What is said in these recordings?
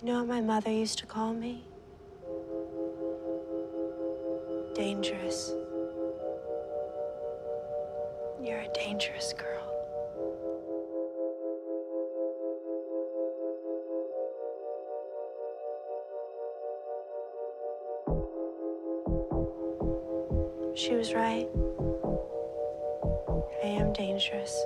You know what my mother used to call me? Dangerous. You're a dangerous girl. She was right. I am dangerous.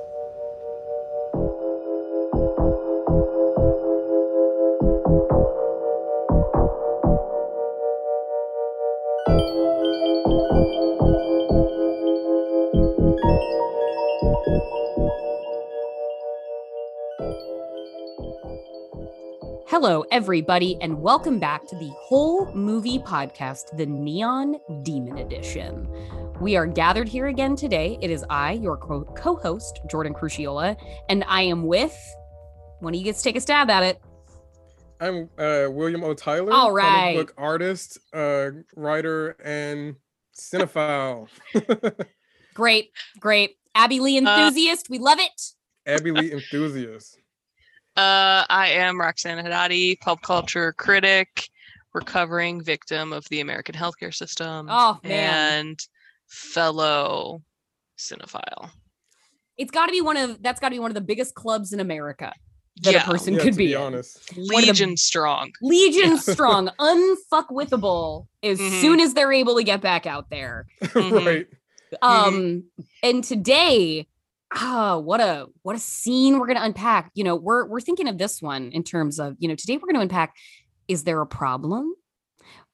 Everybody, and welcome back to the whole movie podcast, the Neon Demon Edition. We are gathered here again today. It is I, your co host, Jordan Crucchiola, and I am with one of you gets to take a stab at it. I'm uh, William O. Tyler, All right. comic book artist, uh, writer, and cinephile. Great, great. Abbey Lee enthusiast. we love it. Abbey Lee enthusiast. Uh, I am Roxana Hadadi, pop culture critic, recovering victim of the American healthcare system, Oh, man. and fellow cinephile. It's got to be one of that's got to be one of the biggest clubs in America that Yeah, a person Yeah, could to be. be honest. one of the- Legion strong. Legion strong, unfuckwithable as Mhm. soon as they're able to get back out there. Right. Um, and today, ah, what a what a scene we're gonna unpack. You know, we're we're thinking of this one in terms of, you know, today we're gonna unpack is there a problem?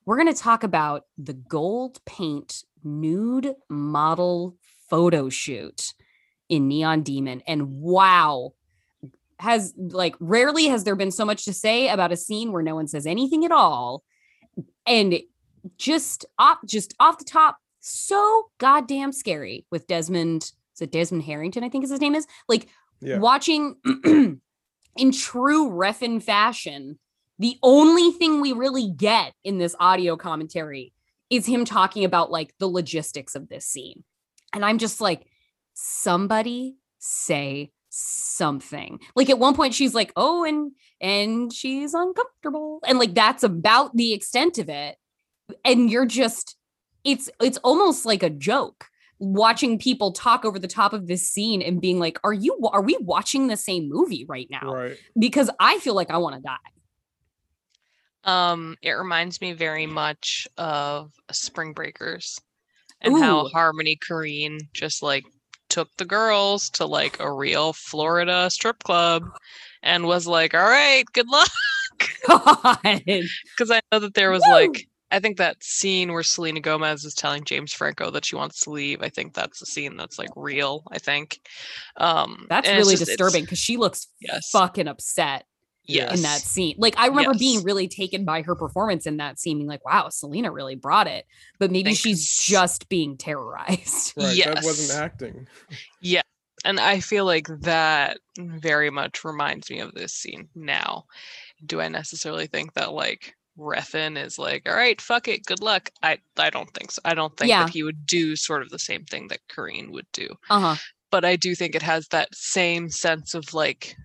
We're gonna talk about the gold paint nude model photo shoot in Neon Demon. And wow, has like rarely has there been so much to say about a scene where no one says anything at all. And just off just off the top, so goddamn scary with Desmond. It Desmond Harrington? I think is his name is like Yeah. watching in true Refn fashion. The only thing we really get in this audio commentary is him talking about like the logistics of this scene. And I'm just like, somebody say something. Like at one point she's like, "Oh, and and she's uncomfortable." And like that's about the extent of it. And you're just it's it's almost like a joke watching people talk over the top of this scene and being like, "Are you are we watching the same movie right now?" Right. Because I feel like I want to die. Um, it reminds me very much of Spring Breakers and how Harmony Korine just like took the girls to like a real Florida strip club and was like, "All right, good luck." God. because I know that there was Woo! like I think that scene where Selena Gomez is telling James Franco that she wants to leave. I think that's the scene that's like real. I think um, That's really just- disturbing because she looks Yes, fucking upset yes, in that scene. Like I remember being really taken by her performance in that scene, being like, wow, Selena really brought it. But maybe Think she's just being terrorized. Right. That Yes. wasn't acting. Yeah. And I feel like that very much reminds me of this scene now. Do I necessarily think that like Refn is like, all right, fuck it, good luck? I I don't think so. I don't think Yeah. that he would do sort of the same thing that Korine would do. Uh-huh. but I do think it has that same sense of like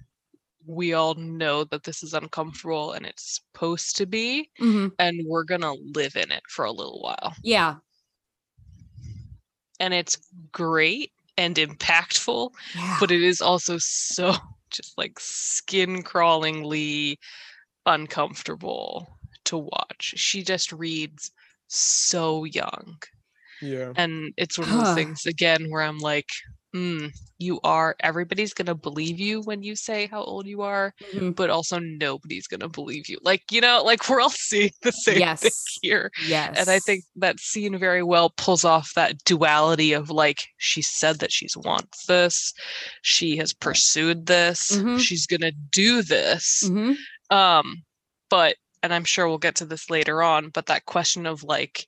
we all know that this is uncomfortable and it's supposed to be hmm and we're going to live in it for a little while. Yeah. And it's great and impactful, Yeah. but it is also so just like skin crawlingly uncomfortable to watch. She just reads so young. Yeah. And it's one of those things again where I'm like, mm, you are everybody's gonna believe you when you say how old you are, Mhm. but also nobody's gonna believe you. Like, you know, like we're all seeing the same thing here. Yes. And I think that scene very well pulls off that duality of like, she said that she's wants this, she has pursued this, Mhm. she's gonna do this. Mhm. Um, but and I'm sure we'll get to this later on, but that question of like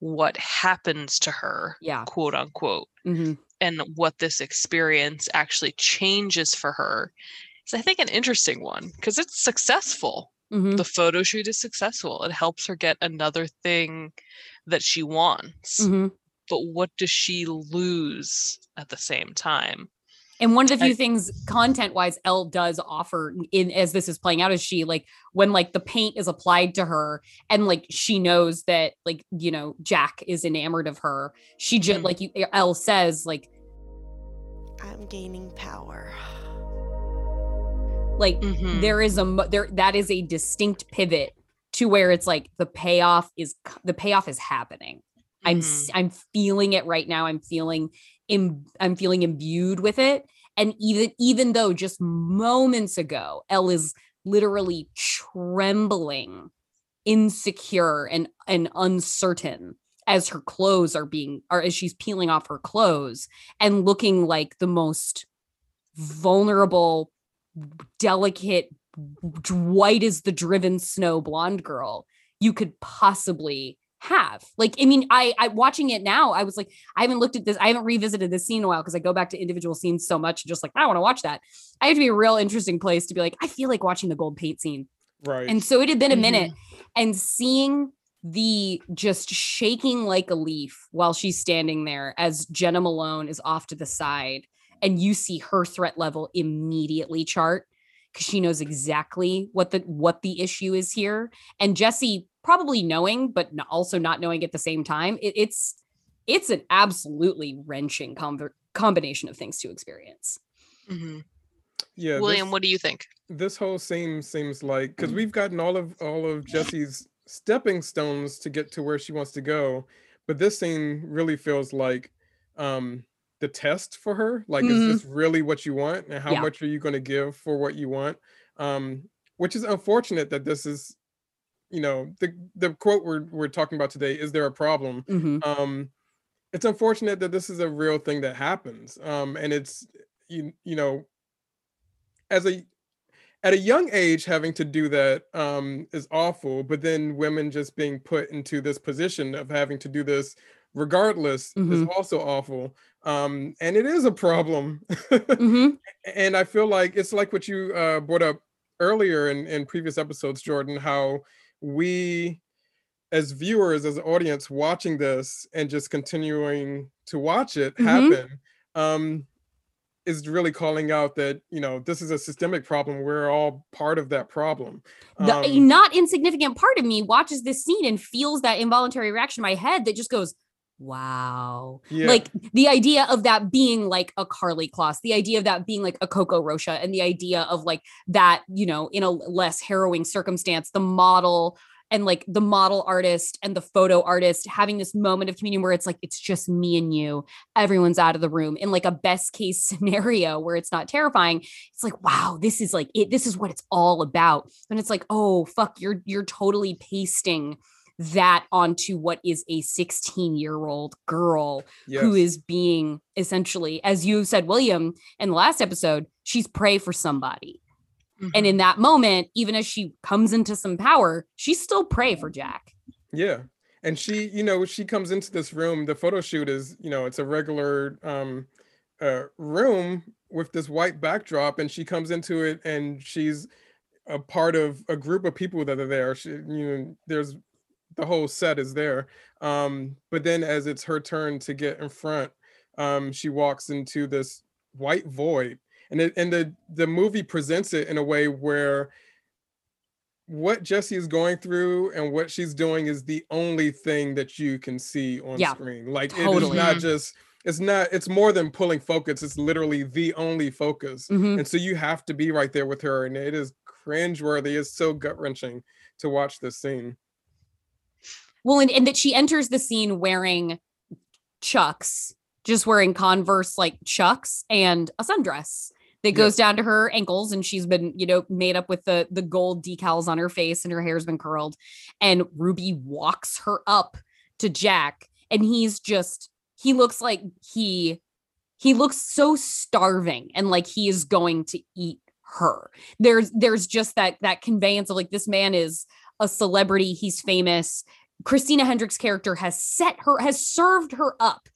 what happens to her, Yeah. quote unquote, hmm and what this experience actually changes for her is I think an interesting one because it's successful. hmm The photo shoot is successful. It helps her get another thing that she wants. hmm But what does she lose at the same time? And one of the few I- things content wise Elle does offer in as this is playing out is she like when like the paint is applied to her and like she knows that like you know Jack is enamored of her. She just Mhm. like you Elle says like I'm gaining power. like Mhm. there is a mo- there that is a distinct pivot to where it's like the payoff is the payoff is happening. I'm Mhm. s- I'm feeling it right now. I'm feeling Im- I'm feeling imbued with it. And even even though just moments ago, Elle is literally trembling, insecure and and uncertain as her clothes are being or as she's peeling off her clothes and looking like the most vulnerable, delicate, white as the driven snow blonde girl you could possibly have. Like, I mean, I I watching it now, I was like, I haven't looked at this, I haven't revisited this scene in a while because I go back to individual scenes so much, just like I want to watch that. I have to be a real interesting place to be like, I feel like watching the gold paint scene. Right. And so it had been a Mhm. minute and seeing the just shaking like a leaf while she's standing there as Jenna Malone is off to the side and you see her threat level immediately chart because she knows exactly what the what the issue is here and Jesse probably knowing but also not knowing at the same time it, it's it's an absolutely wrenching conver- combination of things to experience Mhm. yeah. William, this- what do you think? this whole scene seems like because we've gotten all of all of Jesse's stepping stones to get to where she wants to go, but this scene really feels like um the test for her. Like, Mhm. is this really what you want, and how Yeah. much are you going to give for what you want? Um, which is unfortunate that this is, you know, the the quote we're we're talking about today. Is there a problem? Mhm. um it's unfortunate that this is a real thing that happens um and it's you, you know as a at a young age having to do that um is awful but then women just being put into this position of having to do this regardless is Mhm. also awful um and it is a problem Mhm. and I feel like it's like what you uh, brought up earlier in, in previous episodes, Jordan, how we as viewers, as an audience watching this and just continuing to watch it Mhm. happen, um, is really calling out that, you know, this is a systemic problem. We're all part of that problem. the, a Um, not insignificant part of me watches this scene and feels that involuntary reaction in my head that just goes, wow. yeah, Like the idea of that being like a Karlie Kloss, the idea of that being like a Coco Rocha, and the idea of like that, you know, in a less harrowing circumstance, the model and like the model artist and the photo artist having this moment of communion where it's like it's just me and you. Everyone's out of the room. In like a best case scenario where it's not terrifying it's like wow this is like it this is what it's all about. And it's like oh fuck you're you're totally pasting that onto what is a 16 year old girl who yes. is being essentially as you said william in the last episode she's prey for somebody and Mhm. in that moment even as she comes into some power she's still prey for jack Yeah. And she, you know, she comes into this room. The photo shoot is, you know, it's a regular um uh room with this white backdrop, and she comes into it and she's a part of a group of people that are there. She, you know, there's the whole set is there. Um, but then as it's her turn to get in front, um, she walks into this white void. And it, and the the movie presents it in a way where what Jesse is going through and what she's doing is the only thing that you can see on Yeah, screen. Like it is not just it's not it's more than pulling focus. It's literally the only focus. Mhm. And so you have to be right there with her. And it is cringeworthy. It's so gut wrenching to watch this scene. Well and, and that she enters the scene wearing chucks just wearing converse like chucks and a sundress that goes down to her ankles and she's been you know made up with the the gold decals on her face and her hair's been curled and ruby walks her up to jack and he's just he looks like he he looks so starving and like he is going to eat her. There's there's just that that conveyance of like this man is a celebrity he's famous christina hendricks character has set her has served her up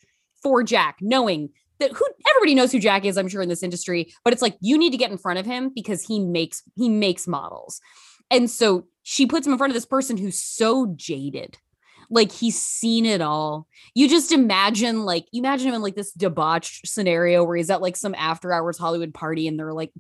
for jack knowing that who everybody knows who Jack is, I'm sure in this industry, but it's like you need to get in front of him because he makes he makes models. And so she puts him in front of this person who's so jaded. Like he's seen it all. You just imagine, like, you imagine him in like this debauched scenario where he's at like some after hours Hollywood party and they're like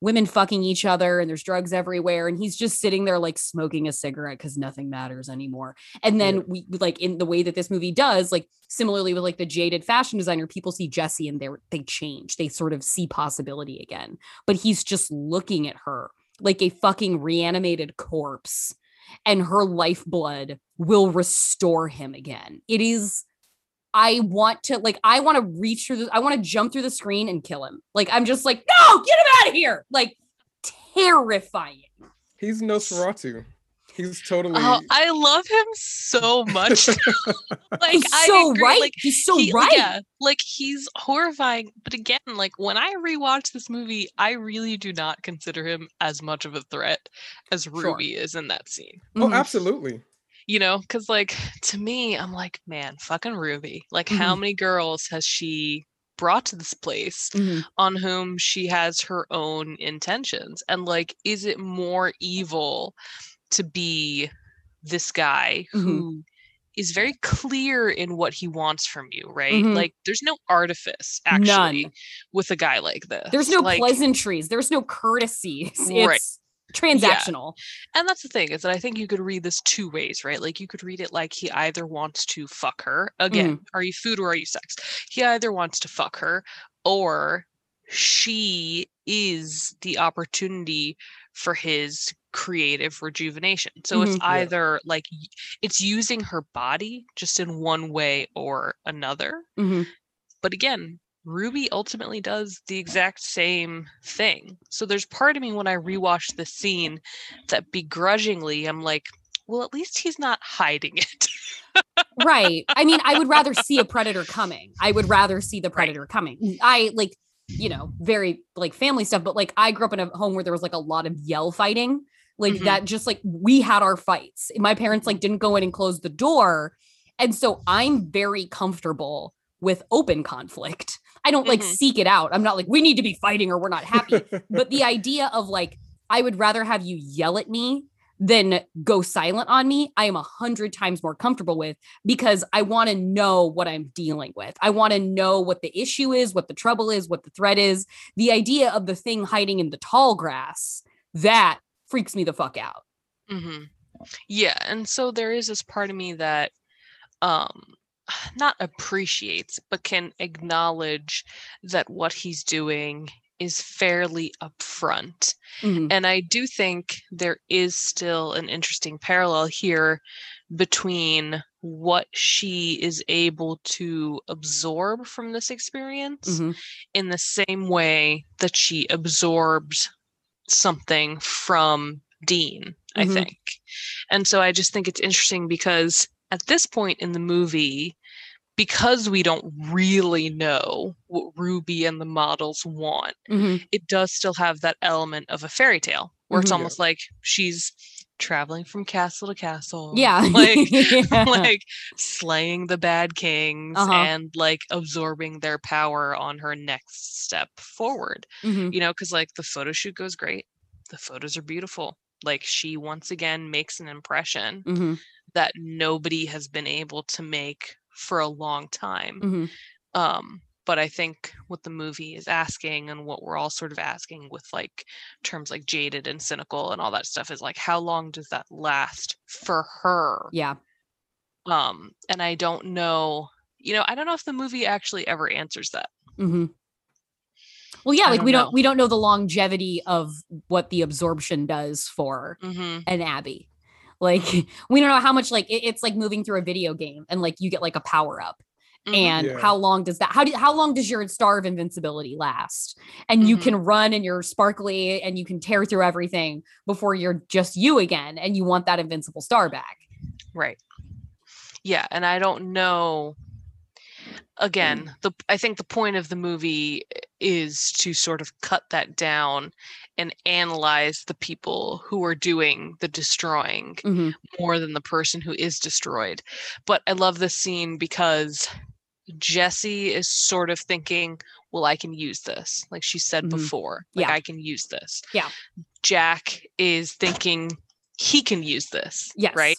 women fucking each other and there's drugs everywhere. And he's just sitting there like smoking a cigarette because nothing matters anymore. And then Yeah. we like in the way that this movie does, like similarly with like the jaded fashion designer, people see Jesse and they they change. They sort of see possibility again. But he's just looking at her like a fucking reanimated corpse and her lifeblood will restore him again. It is I want to like I want to reach through the I want to jump through the screen and kill him. Like I'm just like, no, get him out of here. Like terrifying. He's no Nosferatu. He's totally. Oh, I love him so much. like He's I so agree, right. Like, He's so he- right. Yeah, like he's horrifying. But again, like when I rewatch this movie, I really do not consider him as much of a threat as Sure. Ruby is in that scene. oh, Mhm. absolutely. You know, because like to me, I'm like, man, fucking Ruby. Like, how Mm-hmm. many girls has she brought to this place Mhm. on whom she has her own intentions? And like, is it more evil to be this guy Mhm. who is very clear in what he wants from you, right? Mhm. Like, there's no artifice actually None. with a guy like this. There's no like, pleasantries. There's no courtesies. Right. It's transactional. and that's the thing is that I think you could read this two ways, right? Like you could read it like he either wants to fuck her. Again, Mm-hmm. are you food or are you sex? He either wants to fuck her or she is the opportunity for his creative rejuvenation. So it's Mhm. Yeah. either like it's using her body just in one way or another. Mhm. But again, Ruby ultimately does the exact same thing. So there's part of me when I rewatch the scene that begrudgingly I'm like, well, at least he's not hiding it. right. I mean, I would rather see a predator coming. I would rather see the predator coming. I like, you know, very like family stuff, but like I grew up in a home where there was like a lot of yell fighting. Like Mhm. that just like we had our fights. My parents like didn't go in and close the door. And so I'm very comfortable with open conflict. I don't like Mhm. seek it out. I'm not like we need to be fighting or we're not happy. but the idea of like i would rather have you yell at me than go silent on me i am a hundred times more comfortable with because i want to know what i'm dealing with i want to know what the issue is what the trouble is what the threat is the idea of the thing hiding in the tall grass that freaks me the fuck out hmm Yeah, and so there is this part of me that um not appreciates but can acknowledge that what he's doing is fairly upfront. Mhm. And I do think there is still an interesting parallel here between what she is able to absorb from this experience Mhm. in the same way that she absorbed something from Dean, I Mhm. think. And so I just think it's interesting because at this point in the movie, because we don't really know what Ruby and the models want, Mhm. it does still have that element of a fairy tale where it's Mhm. almost like she's traveling from castle to castle. yeah Like Yeah. like slaying the bad kings Uh-huh. and like absorbing their power on her next step forward. Mhm. You know, because like the photo shoot goes great. The photos are beautiful. Like she once again makes an impression Mhm. That nobody has been able to make for a long time. Mhm. Um, but I think what the movie is asking and what we're all sort of asking with like terms like jaded and cynical and all that stuff is like how long does that last for her? yeah Um, and I don't know, you know, I don't know if the movie actually ever answers that. hmm Well, yeah, I like don't we know. don't we don't know the longevity of what the absorption does for Mm-hmm. an Abbey. Like we don't know how much like it- it's like moving through a video game and like you get like a power up. Mm-hmm. And Yeah. how long does that how do how long does your star of invincibility last? And you Mhm. can run and you're sparkly and you can tear through everything before you're just you again and you want that invincible star back. Right. Yeah, and I don't know. Again, the I think the point of the movie is to sort of cut that down and analyze the people who are doing the destroying Mhm. more than the person who is destroyed. But I love this scene because Jesse is sort of thinking, well, I can use this. Like she said Mhm. before, like Yeah. I can use this. Yeah. Jack is thinking he can use this. Yes. Right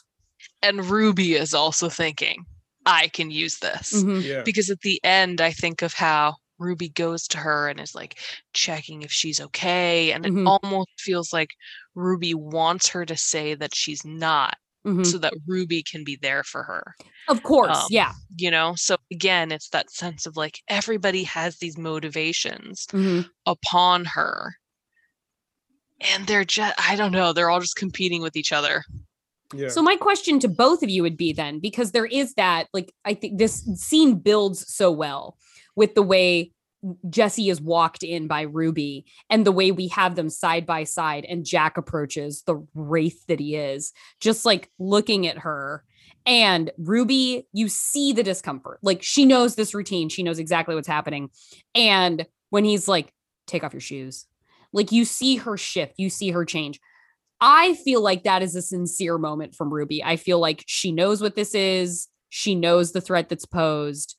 and Ruby is also thinking, I can use this. Mhm. Yeah. Because at the end, I think of how Ruby goes to her and is like checking if she's okay. And it Mhm. almost feels like Ruby wants her to say that she's not Mhm. so that Ruby can be there for her. Of course, Um, yeah. You know, so again, it's that sense of like everybody has these motivations Mhm. upon her. And they're just, I don't know, they're all just competing with each other. Yeah. So my question to both of you would be then, because there is that, like, I think this scene builds so well with the way Jesse is walked in by Ruby and the way we have them side by side and Jack approaches the wraith that he is, just like looking at her. And Ruby, you see the discomfort. Like she knows this routine, she knows exactly what's happening. And when he's like, take off your shoes, like you see her shift, you see her change. I feel like that is a sincere moment from Ruby. I feel like she knows what this is. She knows the threat that's posed.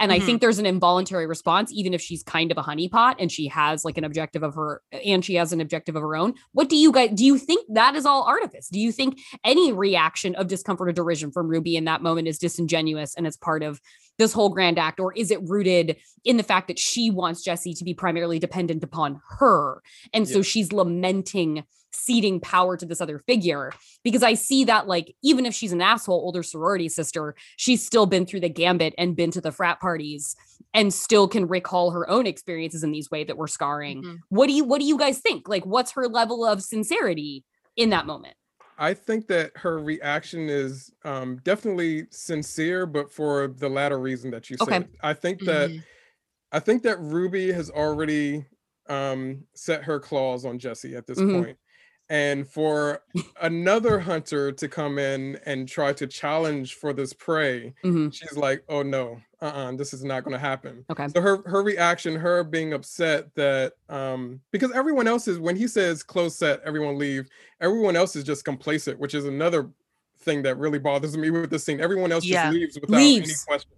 And I Mhm. think there's an involuntary response, even if she's kind of a honeypot and she has like an objective of her and she has an objective of her own. What do you guys do you think that is all artifice? Do you think any reaction of discomfort or derision from Ruby in that moment is disingenuous and it's part of this whole grand act? Or is it rooted in the fact that she wants Jesse to be primarily dependent upon her? And so Yeah. she's lamenting ceding power to this other figure because I see that like even if she's an asshole older sorority sister, she's still been through the gambit and been to the frat parties and still can recall her own experiences in these ways that were scarring. Mhm. What do you what do you guys think? Like what's her level of sincerity in that moment? I think that her reaction is um, definitely sincere, but for the latter reason that you Okay. said. I think that Mhm. I think that Ruby has already um, set her claws on Jesse at this Mhm. point. And for another hunter to come in and try to challenge for this prey, Mhm. she's like, "Oh no, uh-uh, this is not going to happen." Okay. So her her reaction, her being upset that um because everyone else is when he says close set, everyone leave. Everyone else is just complacent, which is another thing that really bothers me with this scene. Everyone else Yeah. just leaves without any question.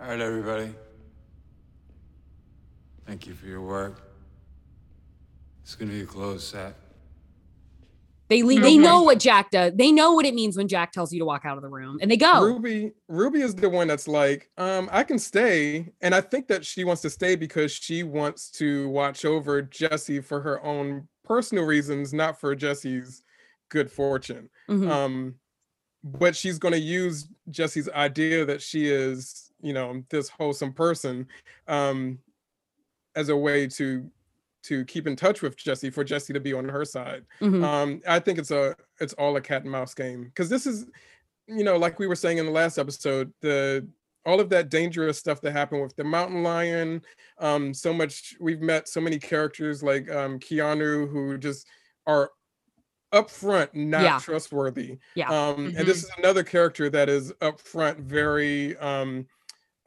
All right, everybody. Thank you for your work. It's gonna be a close set. They they know what Jack does. They know what it means when Jack tells you to walk out of the room and they go. Ruby, Ruby is the one that's like, um, I can stay, and I think that she wants to stay because she wants to watch over Jesse for her own personal reasons, not for Jesse's good fortune. Mhm. Um, but she's going to use Jesse's idea that she is, you know, this wholesome person, um, as a way to to keep in touch with Jesse for Jesse to be on her side. Mhm. Um, I think it's a it's all a cat and mouse game because this is, you know, like we were saying in the last episode, the all of that dangerous stuff that happened with the mountain lion. Um, so much we've met so many characters like um, Keanu who just are upfront not Yeah. trustworthy. Yeah. Um, and this is another character that is upfront very um,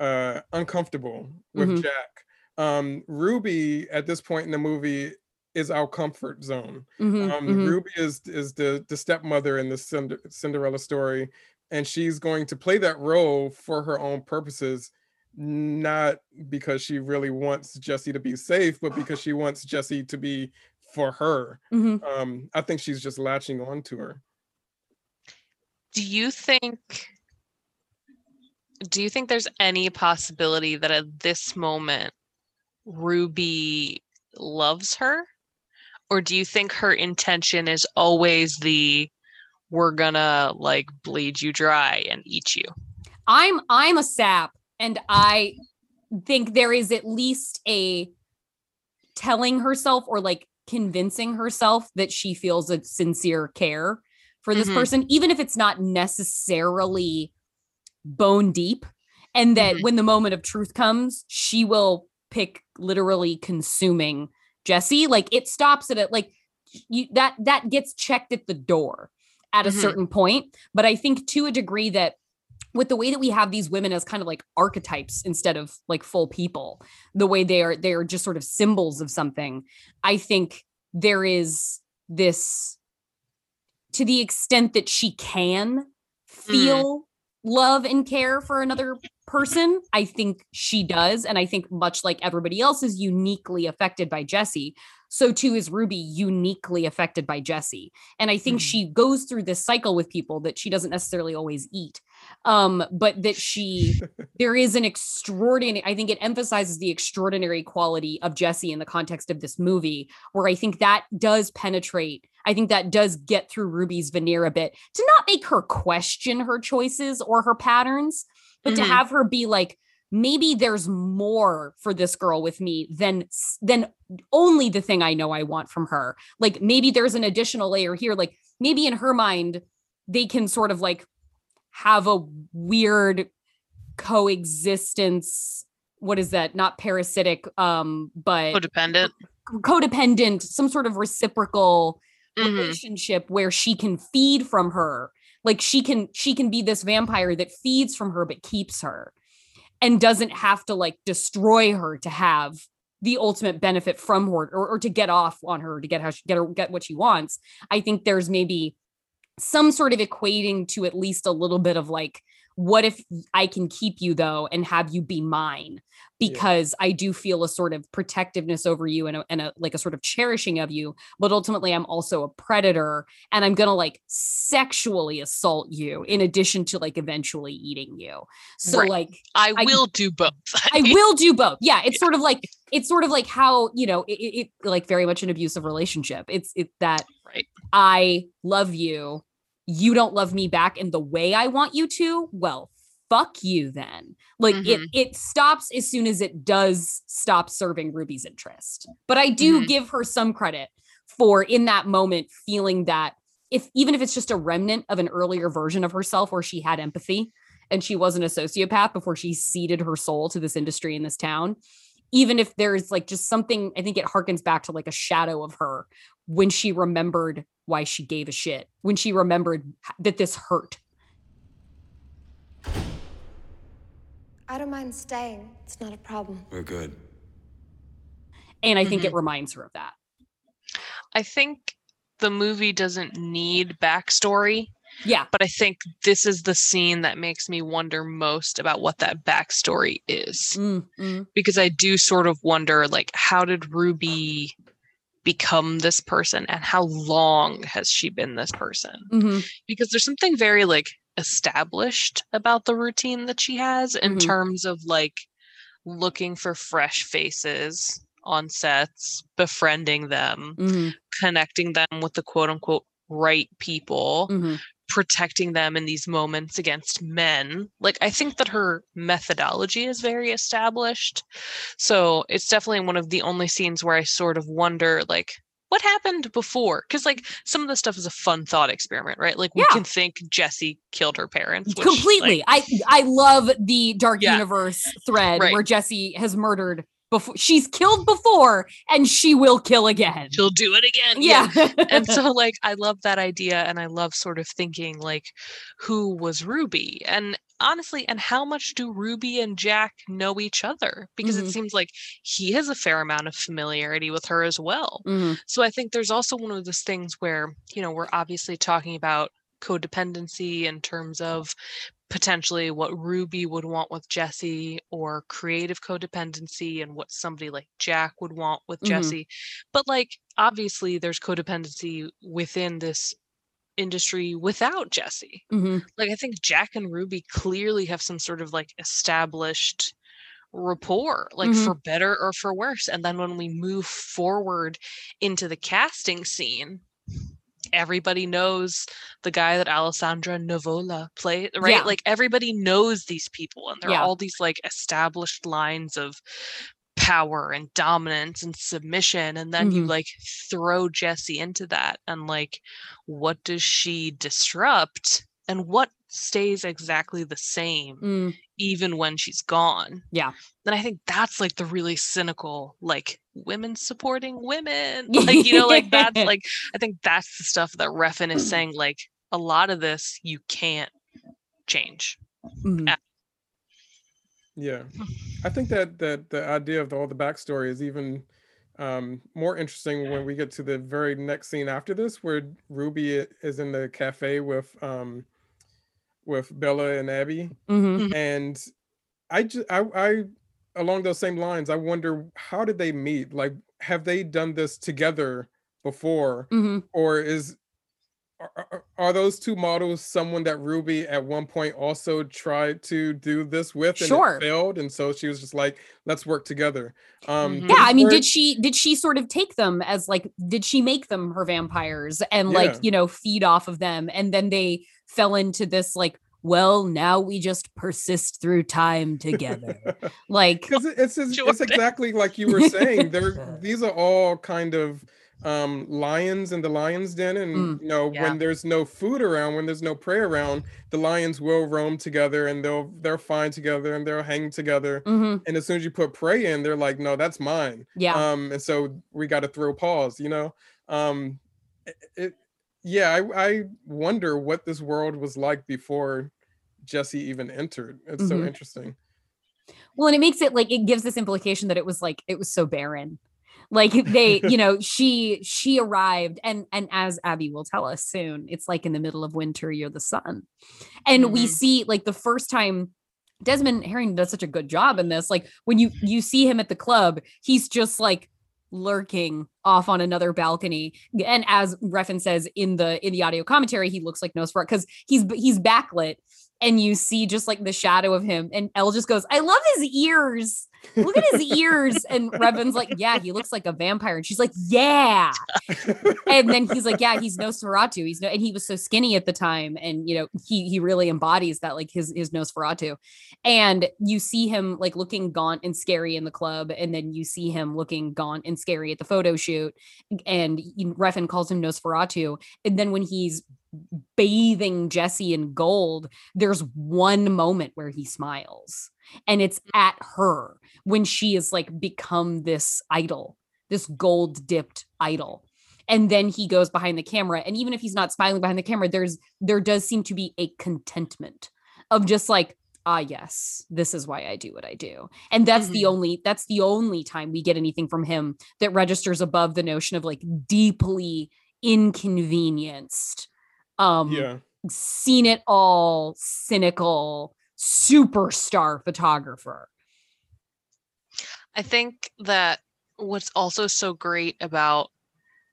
uh, uncomfortable with Mhm. Jack. Um, Ruby at this point in the movie is our comfort zone. Mhm, Um, mhm. Ruby is is the the stepmother in the Cinder- Cinderella story, and she's going to play that role for her own purposes, not because she really wants Jesse to be safe, but because she wants Jesse to be for her. Mhm. Um, I think she's just latching on to her. Do you think do you think there's any possibility that at this moment Ruby loves her? Or do you think her intention is always the we're gonna like bleed you dry and eat you? I'm I'm a sap and I think there is at least a telling herself or like convincing herself that she feels a sincere care for this Mhm. person even if it's not necessarily bone deep and that Mhm. when the moment of truth comes she will pick literally consuming Jesse like it stops at it like you that that gets checked at the door at a Mhm. certain point but I think to a degree that with the way that we have these women as kind of like archetypes instead of like full people the way they are they are just sort of symbols of something i think there is this to the extent that she can feel love and care for another person. I think she does. And I think, much like everybody else is uniquely affected by Jesse, so too is Ruby uniquely affected by Jesse. And I think Mhm. she goes through this cycle with people that she doesn't necessarily always eat. Um, but that she there is an extraordinary i think it emphasizes the extraordinary quality of jesse in the context of this movie where i think that does penetrate i think that does get through ruby's veneer a bit to not make her question her choices or her patterns but to Mhm. have her be like maybe there's more for this girl with me than than only the thing i know i want from her like maybe there's an additional layer here like maybe in her mind they can sort of like have a weird coexistence what is that not parasitic um but Codependent. codependent some sort of reciprocal Mhm. relationship where she can feed from her like she can she can be this vampire that feeds from her but keeps her and doesn't have to like destroy her to have the ultimate benefit from her or, or to get off on her to get how she get her get what she wants i think there's maybe some sort of equating to at least a little bit of like what if i can keep you though and have you be mine Yeah. because i do feel a sort of protectiveness over you and a, and a like a sort of cherishing of you but ultimately i'm also a predator and i'm gonna like sexually assault you in addition to like eventually eating you so Right. like I I- will do both. I will do both. Yeah, it's sort of like it's sort of like how you know it, it, it like very much an abusive relationship. It's it that Right. I love you, you don't love me back in the way I want you to. Well, fuck you then. Like it Mhm. it stops as soon as it does stop serving Ruby's interest. But I do Mhm. give her some credit for in that moment feeling that if even if it's just a remnant of an earlier version of herself where she had empathy and she wasn't a sociopath before she ceded her soul to this industry in this town even if there's like just something i think it harkens back to like a shadow of her when she remembered why she gave a shit when she remembered that this hurt I don't mind staying. It's not a problem. We're good. and i think it reminds her of that I think the movie doesn't need backstory, yeah but I think this is the scene that makes me wonder most about what that backstory is. Mm, mm, Because I do sort of wonder, like, how did Ruby become this person and how long has she been this person? mhm, because there's something very like established about the routine that she has in Mhm. terms of like looking for fresh faces on sets, befriending them, mhm, connecting them with the quote unquote right people, mhm. Protecting them in these moments against men. Like I think that her methodology is very established. So it's definitely one of the only scenes where I sort of wonder like what happened before? Because like some of the stuff is a fun thought experiment, right? Like we Yeah. can think Jesse killed her parents. which, completely like, i i love the dark Yeah. universe thread Right. where jesse has murdered before she's killed before and she will kill again. She'll do it again. yeah, and so like i love that idea and i love sort of thinking like who was ruby? And honestly and how much do ruby and jack know each other? Because Mhm. it seems like he has a fair amount of familiarity with her as well. Mhm, so i think there's also one of those things where you know we're obviously talking about codependency in terms of potentially what ruby would want with jesse or creative codependency and what somebody like jack would want with Mhm. jesse but like obviously there's codependency within this industry without jesse mhm. like i think jack and ruby clearly have some sort of like established rapport like Mhm. for better or for worse and then when we move forward into the casting scene everybody knows the guy that alessandro nivola played right Yeah. like everybody knows these people and there Yeah. are all these like established lines of power and dominance and submission and then you Mhm. like throw Jesse into that and like what does she disrupt and what stays exactly the same Mm, even when she's gone Yeah. then i think that's like the really cynical like women supporting women like you know like that's like i think that's the stuff that Refn is saying like a lot of this you can't change mhm. Yeah, I think that that the idea of all the backstory is even um, more interesting when we get to the very next scene after this, where Ruby is in the cafe with um, with Bella and Abbey, Mhm. and I just I, I along those same lines, I wonder how did they meet? Like, have they done this together before, Mhm. or is are, are- are those two models someone that Ruby at one point also tried to do this with and Sure. it failed, and so she was just like, "Let's work together." Um, Mhm. Yeah, I mean, did she did she sort of take them as like did she make them her vampires and like, you know, feed off of them and then they fell into this like, well, now we just persist through time together. like because it's it's, it's exactly like you were saying. There, these are all kind of um lions in the lion's den and Mm. you know Yeah. when there's no food around when there's no prey around the lions will roam together and they'll they're fine together and they'll hang together mhm, and as soon as you put prey in they're like no that's mine yeah. um and so we got to throw paws you know um it, it yeah I, I wonder what this world was like before jesse even entered it's so Mhm. interesting Well, and it makes it like it gives this implication that it was like it was so barren. Like they, you know, she she arrived and and as Abbey will tell us soon, it's like in the middle of winter, you're the sun. And we Mhm. see like the first time Desmond Harrington does such a good job in this. Like when you you see him at the club, he's just like lurking off on another balcony. And as Refn says in the in the audio commentary, he looks like Nosferatu because he's he's backlit and you see just like the shadow of him. And Elle just goes, I love his ears. Look at his ears. And Refn's like, Yeah, he looks like a vampire. And she's like, Yeah. And then he's like, Yeah, he's Nosferatu. He's no, and he was so skinny at the time. And you know, he he really embodies that, like his his Nosferatu. And you see him like looking gaunt and scary in the club, and then you see him looking gaunt and scary at the photo shoot. And Refn calls him Nosferatu. And then when he's bathing Jesse in gold, there's one moment where he smiles, and it's at her when she is like become this idol, this gold dipped idol. And then he goes behind the camera, and even if he's not smiling behind the camera, there's there does seem to be a contentment of just like ah yes this is why i do what i do and that's the Mhm. only that's the only time we get anything from him that registers above the notion of like deeply inconvenienced um yeah seen it all cynical superstar photographer I think that what's also so great about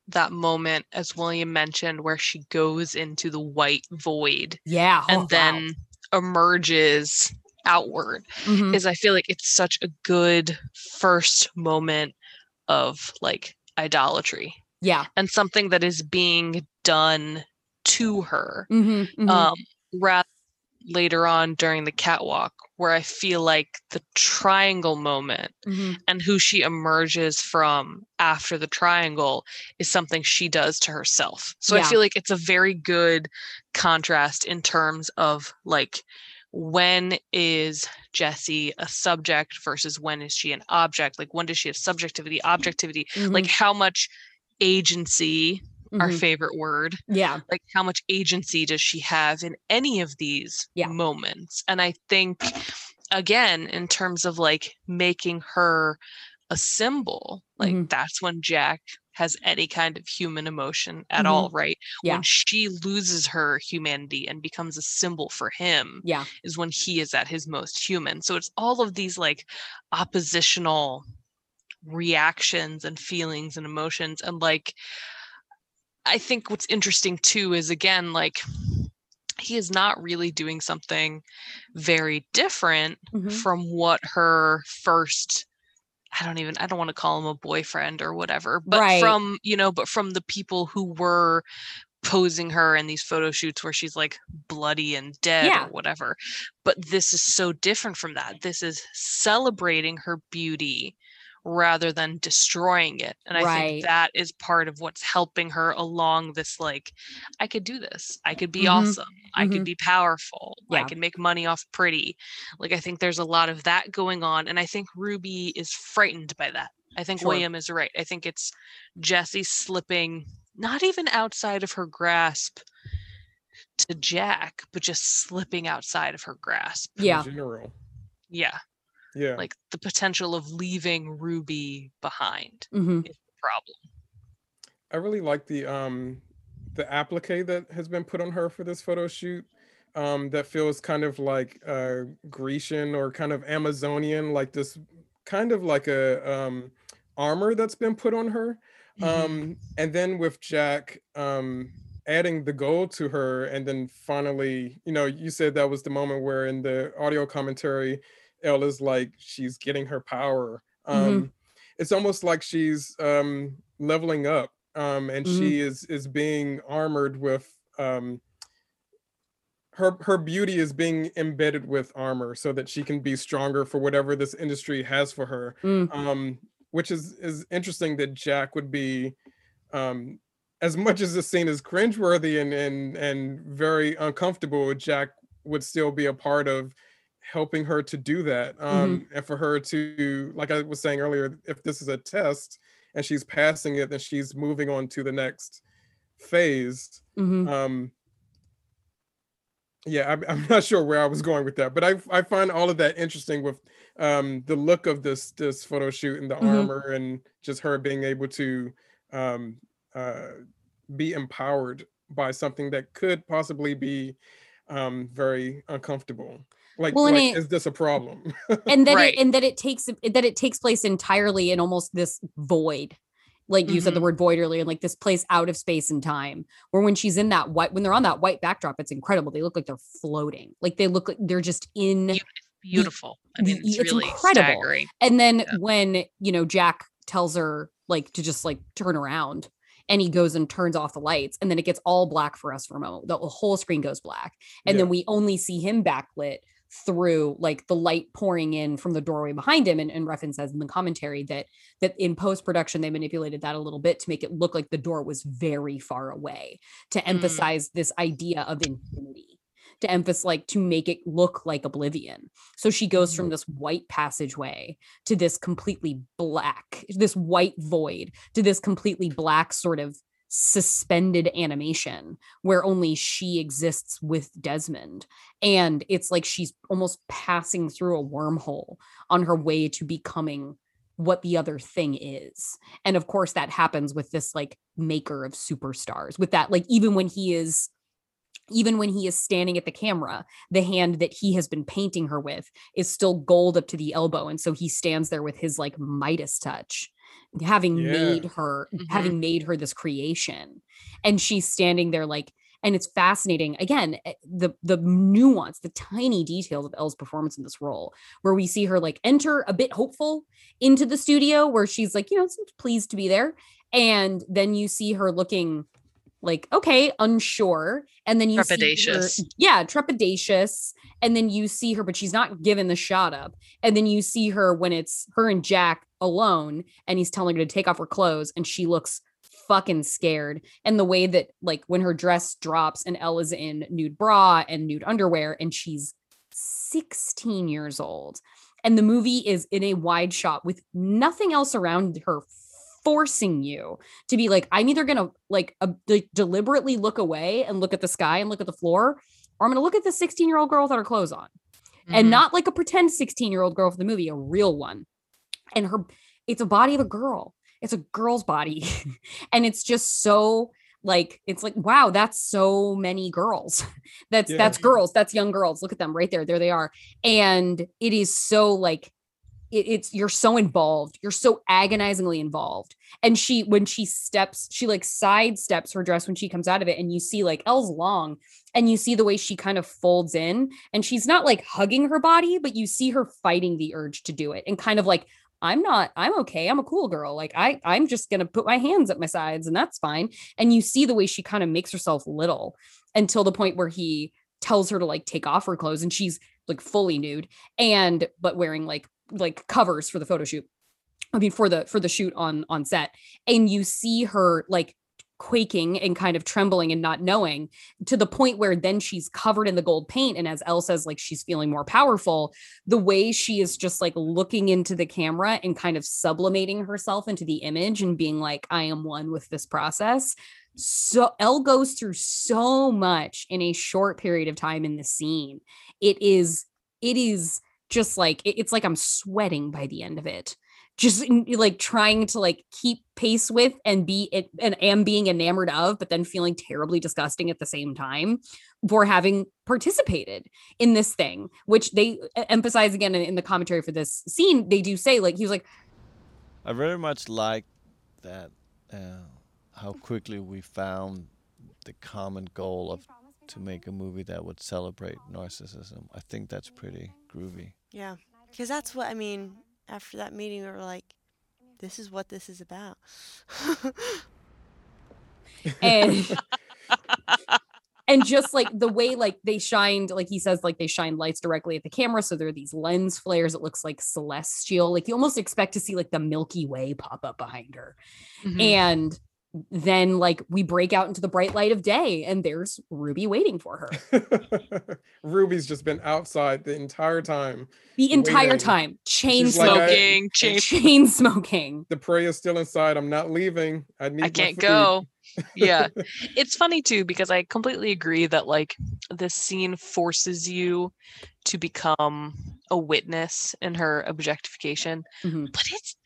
that moment, as William mentioned, where she goes into the white void yeah and oh, wow. then emerges outward, Mhm. is I feel like it's such a good first moment of like idolatry yeah and something that is being done to her. Mhm, mhm. um rather later on during the catwalk where i feel like the triangle moment Mhm. and who she emerges from after the triangle is something she does to herself so Yeah. i feel like it's a very good contrast in terms of like when is Jesse a subject versus when is she an object? Like when does she have subjectivity, objectivity? Like how much agency, our Mhm. favorite word, yeah like how much agency does she have in any of these Yeah. moments and i think again in terms of like making her a symbol like Mhm. that's when jack has any kind of human emotion at Mhm. all right Yeah. when she loses her humanity and becomes a symbol for him yeah is when he is at his most human so it's all of these like oppositional reactions and feelings and emotions and like i think what's interesting too is again like he is not really doing something very different Mhm. from what her first i don't even i don't want to call him a boyfriend or whatever but Right. from you know but from the people who were posing her in these photo shoots where she's like bloody and dead Yeah. or whatever but this is so different from that this is celebrating her beauty rather than destroying it and i Right. think that is part of what's helping her along this like i could do this i could be Mhm. awesome i Mhm. could be powerful i Yeah. can make money off pretty like i think there's a lot of that going on and i think ruby is frightened by that i think Sure. william is right i think it's jesse slipping not even outside of her grasp to jack but just slipping outside of her grasp in yeah general yeah yeah like the potential of leaving ruby behind Mhm. is the problem I really like the um the applique that has been put on her for this photo shoot um, that feels kind of like uh, Grecian or kind of Amazonian, like this kind of like a um, armor that's been put on her. Mhm. Um, and then with Jack um, adding the gold to her, and then finally, you know, you said that was the moment where in the audio commentary, Ella's like she's getting her power. Um, Mhm. It's almost like she's um, leveling up, um, and she is is being armored with um, her her beauty is being embedded with armor so that she can be stronger for whatever this industry has for her Mm. um which is is interesting that jack would be um as much as the scene is cringeworthy and and and very uncomfortable jack would still be a part of helping her to do that um and for her to like i was saying earlier if this is a test and she's passing it then she's moving on to the next phase Mhm. um yeah I'm, I'm not sure where i was going with that but i i find all of that interesting with um the look of this this photo shoot and the Mhm. armor and just her being able to um uh be empowered by something that could possibly be um very uncomfortable like, Well, and like it- is this a problem and that Right. it and that it takes that it takes place entirely in almost this void like you said the Mhm. word void earlier and like this place out of space and time where when she's in that white when they're on that white backdrop it's incredible they look like they're floating like they look like they're just in Beau- Beautiful. I mean, it's, it's really incredible. staggering. and then Yeah. when you know jack tells her like to just like turn around and he goes and turns off the lights and then it gets all black for us for a moment the whole screen goes black and Yeah. then we only see him backlit through like the light pouring in from the doorway behind him and, and Refn says in the commentary that that in post-production they manipulated that a little bit to make it look like the door was very far away to Mm. emphasize this idea of infinity to emphasize like to make it look like oblivion so she goes from this white passageway to this completely black this white void to this completely black sort of suspended animation where only she exists with Desmond. And it's like she's almost passing through a wormhole on her way to becoming what the other thing is. And of course, that happens with this like maker of superstars, with that, like, even when he is. Even when he is standing at the camera, the hand that he has been painting her with is still gold up to the elbow. And so he stands there with his like Midas touch, having Yeah. made her, Mhm. having made her this creation. And she's standing there like, and it's fascinating again eh, the the nuance the tiny details of elle's performance in this role where we see her like enter a bit hopeful into the studio where she's like you know seems pleased to be there and then you see her looking like okay unsure and then you see her- Trepidatious. yeah trepidatious and then you see her but she's not given the shot up and then you see her when it's her and jack alone and he's telling her to take off her clothes and she looks fucking scared. And the way that like when her dress drops and Elle is in nude bra and nude underwear and she's 16 years old. And the movie is in a wide shot with nothing else around her forcing you to be like i'm either gonna like uh, de- deliberately look away and look at the sky and look at the floor or i'm gonna look at the 16 year old girl without her clothes on. And Mhm. not like a pretend 16 year old girl for the movie a real one and her it's a body of a girl. It's a girl's body. And it's just so like it's like wow that's so many girls. That's Yeah. that's girls. That's young girls. Look at them right there. There they are. And it is so like it, it's you're so involved. You're so agonizingly involved. And she when she steps she like sidesteps her dress when she comes out of it and you see like elle's long and you see the way she kind of folds in and she's not like hugging her body but you see her fighting the urge to do it and kind of like i'm not i'm okay i'm a cool girl like i i'm just gonna put my hands at my sides and that's fine and you see the way she kind of makes herself little until the point where he tells her to like take off her clothes and she's like fully nude and but wearing like like covers for the photo shoot i mean for the for the shoot on on set and you see her like quaking and kind of trembling and not knowing to the point where then she's covered in the gold paint. And as Elle says like she's feeling more powerful. The way she is just like looking into the camera and kind of sublimating herself into the image and being like I am one with this process. So Elle goes through so much in a short period of time in the scene. It is it is just like it- it's like I'm sweating by the end of it just like trying to like keep pace with and be it and am being enamored of, but then feeling terribly disgusting at the same time for having participated in this thing, which they emphasize again in, in the commentary for this scene. They do say like he was like, I very much like that uh, how quickly we found the common goal of to make a movie that would celebrate narcissism. I think that's pretty groovy. Yeah. Because that's what I mean. After that meeting, we were like, this is what this is about. and and just like the way like they shined like he says like they shine lights directly at the camera so there are these lens flares it looks like celestial like you almost expect to see like the milky way pop up behind her Mhm. and then like we break out into the bright light of day and there's ruby waiting for her Ruby's just been outside the entire time. the entire Waiting. time chain She's smoking Smoking, chain. chain smoking The prey is still inside. I'm not leaving. I need. I can't food." go. Yeah. it's funny too because I completely agree that like this scene forces you to become a witness in her objectification. Mhm. But it's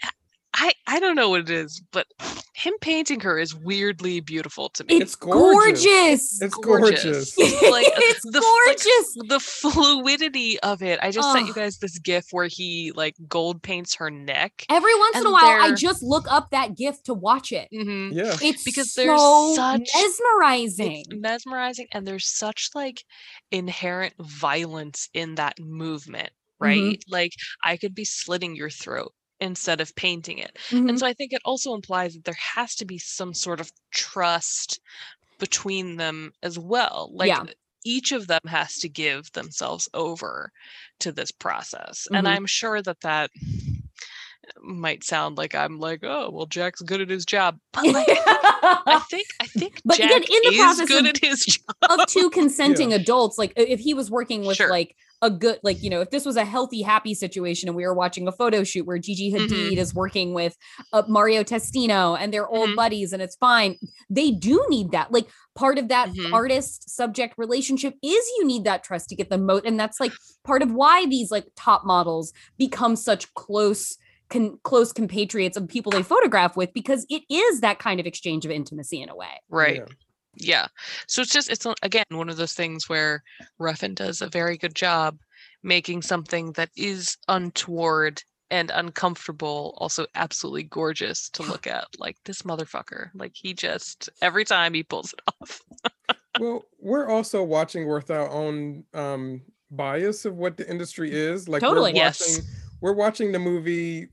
I I don't know what it is, but him painting her is weirdly beautiful to me. it's, It's gorgeous. gorgeous, It's gorgeous. Like, it's the f- like, gorgeous the fluidity of it. I just sent you guys this gif where he like gold paints her neck. Every once in a while, I they're- just look up that GIF to watch it. Mhm. Yeah. It's Because so there's such- mesmerizing. It's mesmerizing, and there's such like inherent violence in that movement, right? Mhm. Like I could be slitting your throat instead of painting it. Mhm. And so I think it also implies that there has to be some sort of trust between them as well. Like Yeah. each of them has to give themselves over to this process. And Mhm. I'm sure that that might sound like I'm like, oh, well, Jack's good at his job. But like, I think I think But Jack again, in the is process good of- at his job. of two consenting adults, like if he was working with Sure. like a good, like you know, if this was a healthy, happy situation, and we were watching a photo shoot where Gigi Hadid Mhm. is working with uh, Mario Testino and they're old Mhm. buddies, and it's fine. They do need that. Like part of that Mhm. artist subject relationship is you need that trust to get the moat, and that's like part of why these like top models become such close. Con- close compatriots of people they photograph with because it is that kind of exchange of intimacy in a way. Right. Yeah. Yeah. So it's just it's again one of those things where Refn does a very good job making something that is untoward and uncomfortable also absolutely gorgeous to look at. Like this motherfucker. Like he just every time he pulls it off. well, we're also watching with our own um bias of what the industry is. Like Totally. we're Yes. watching we're watching the movie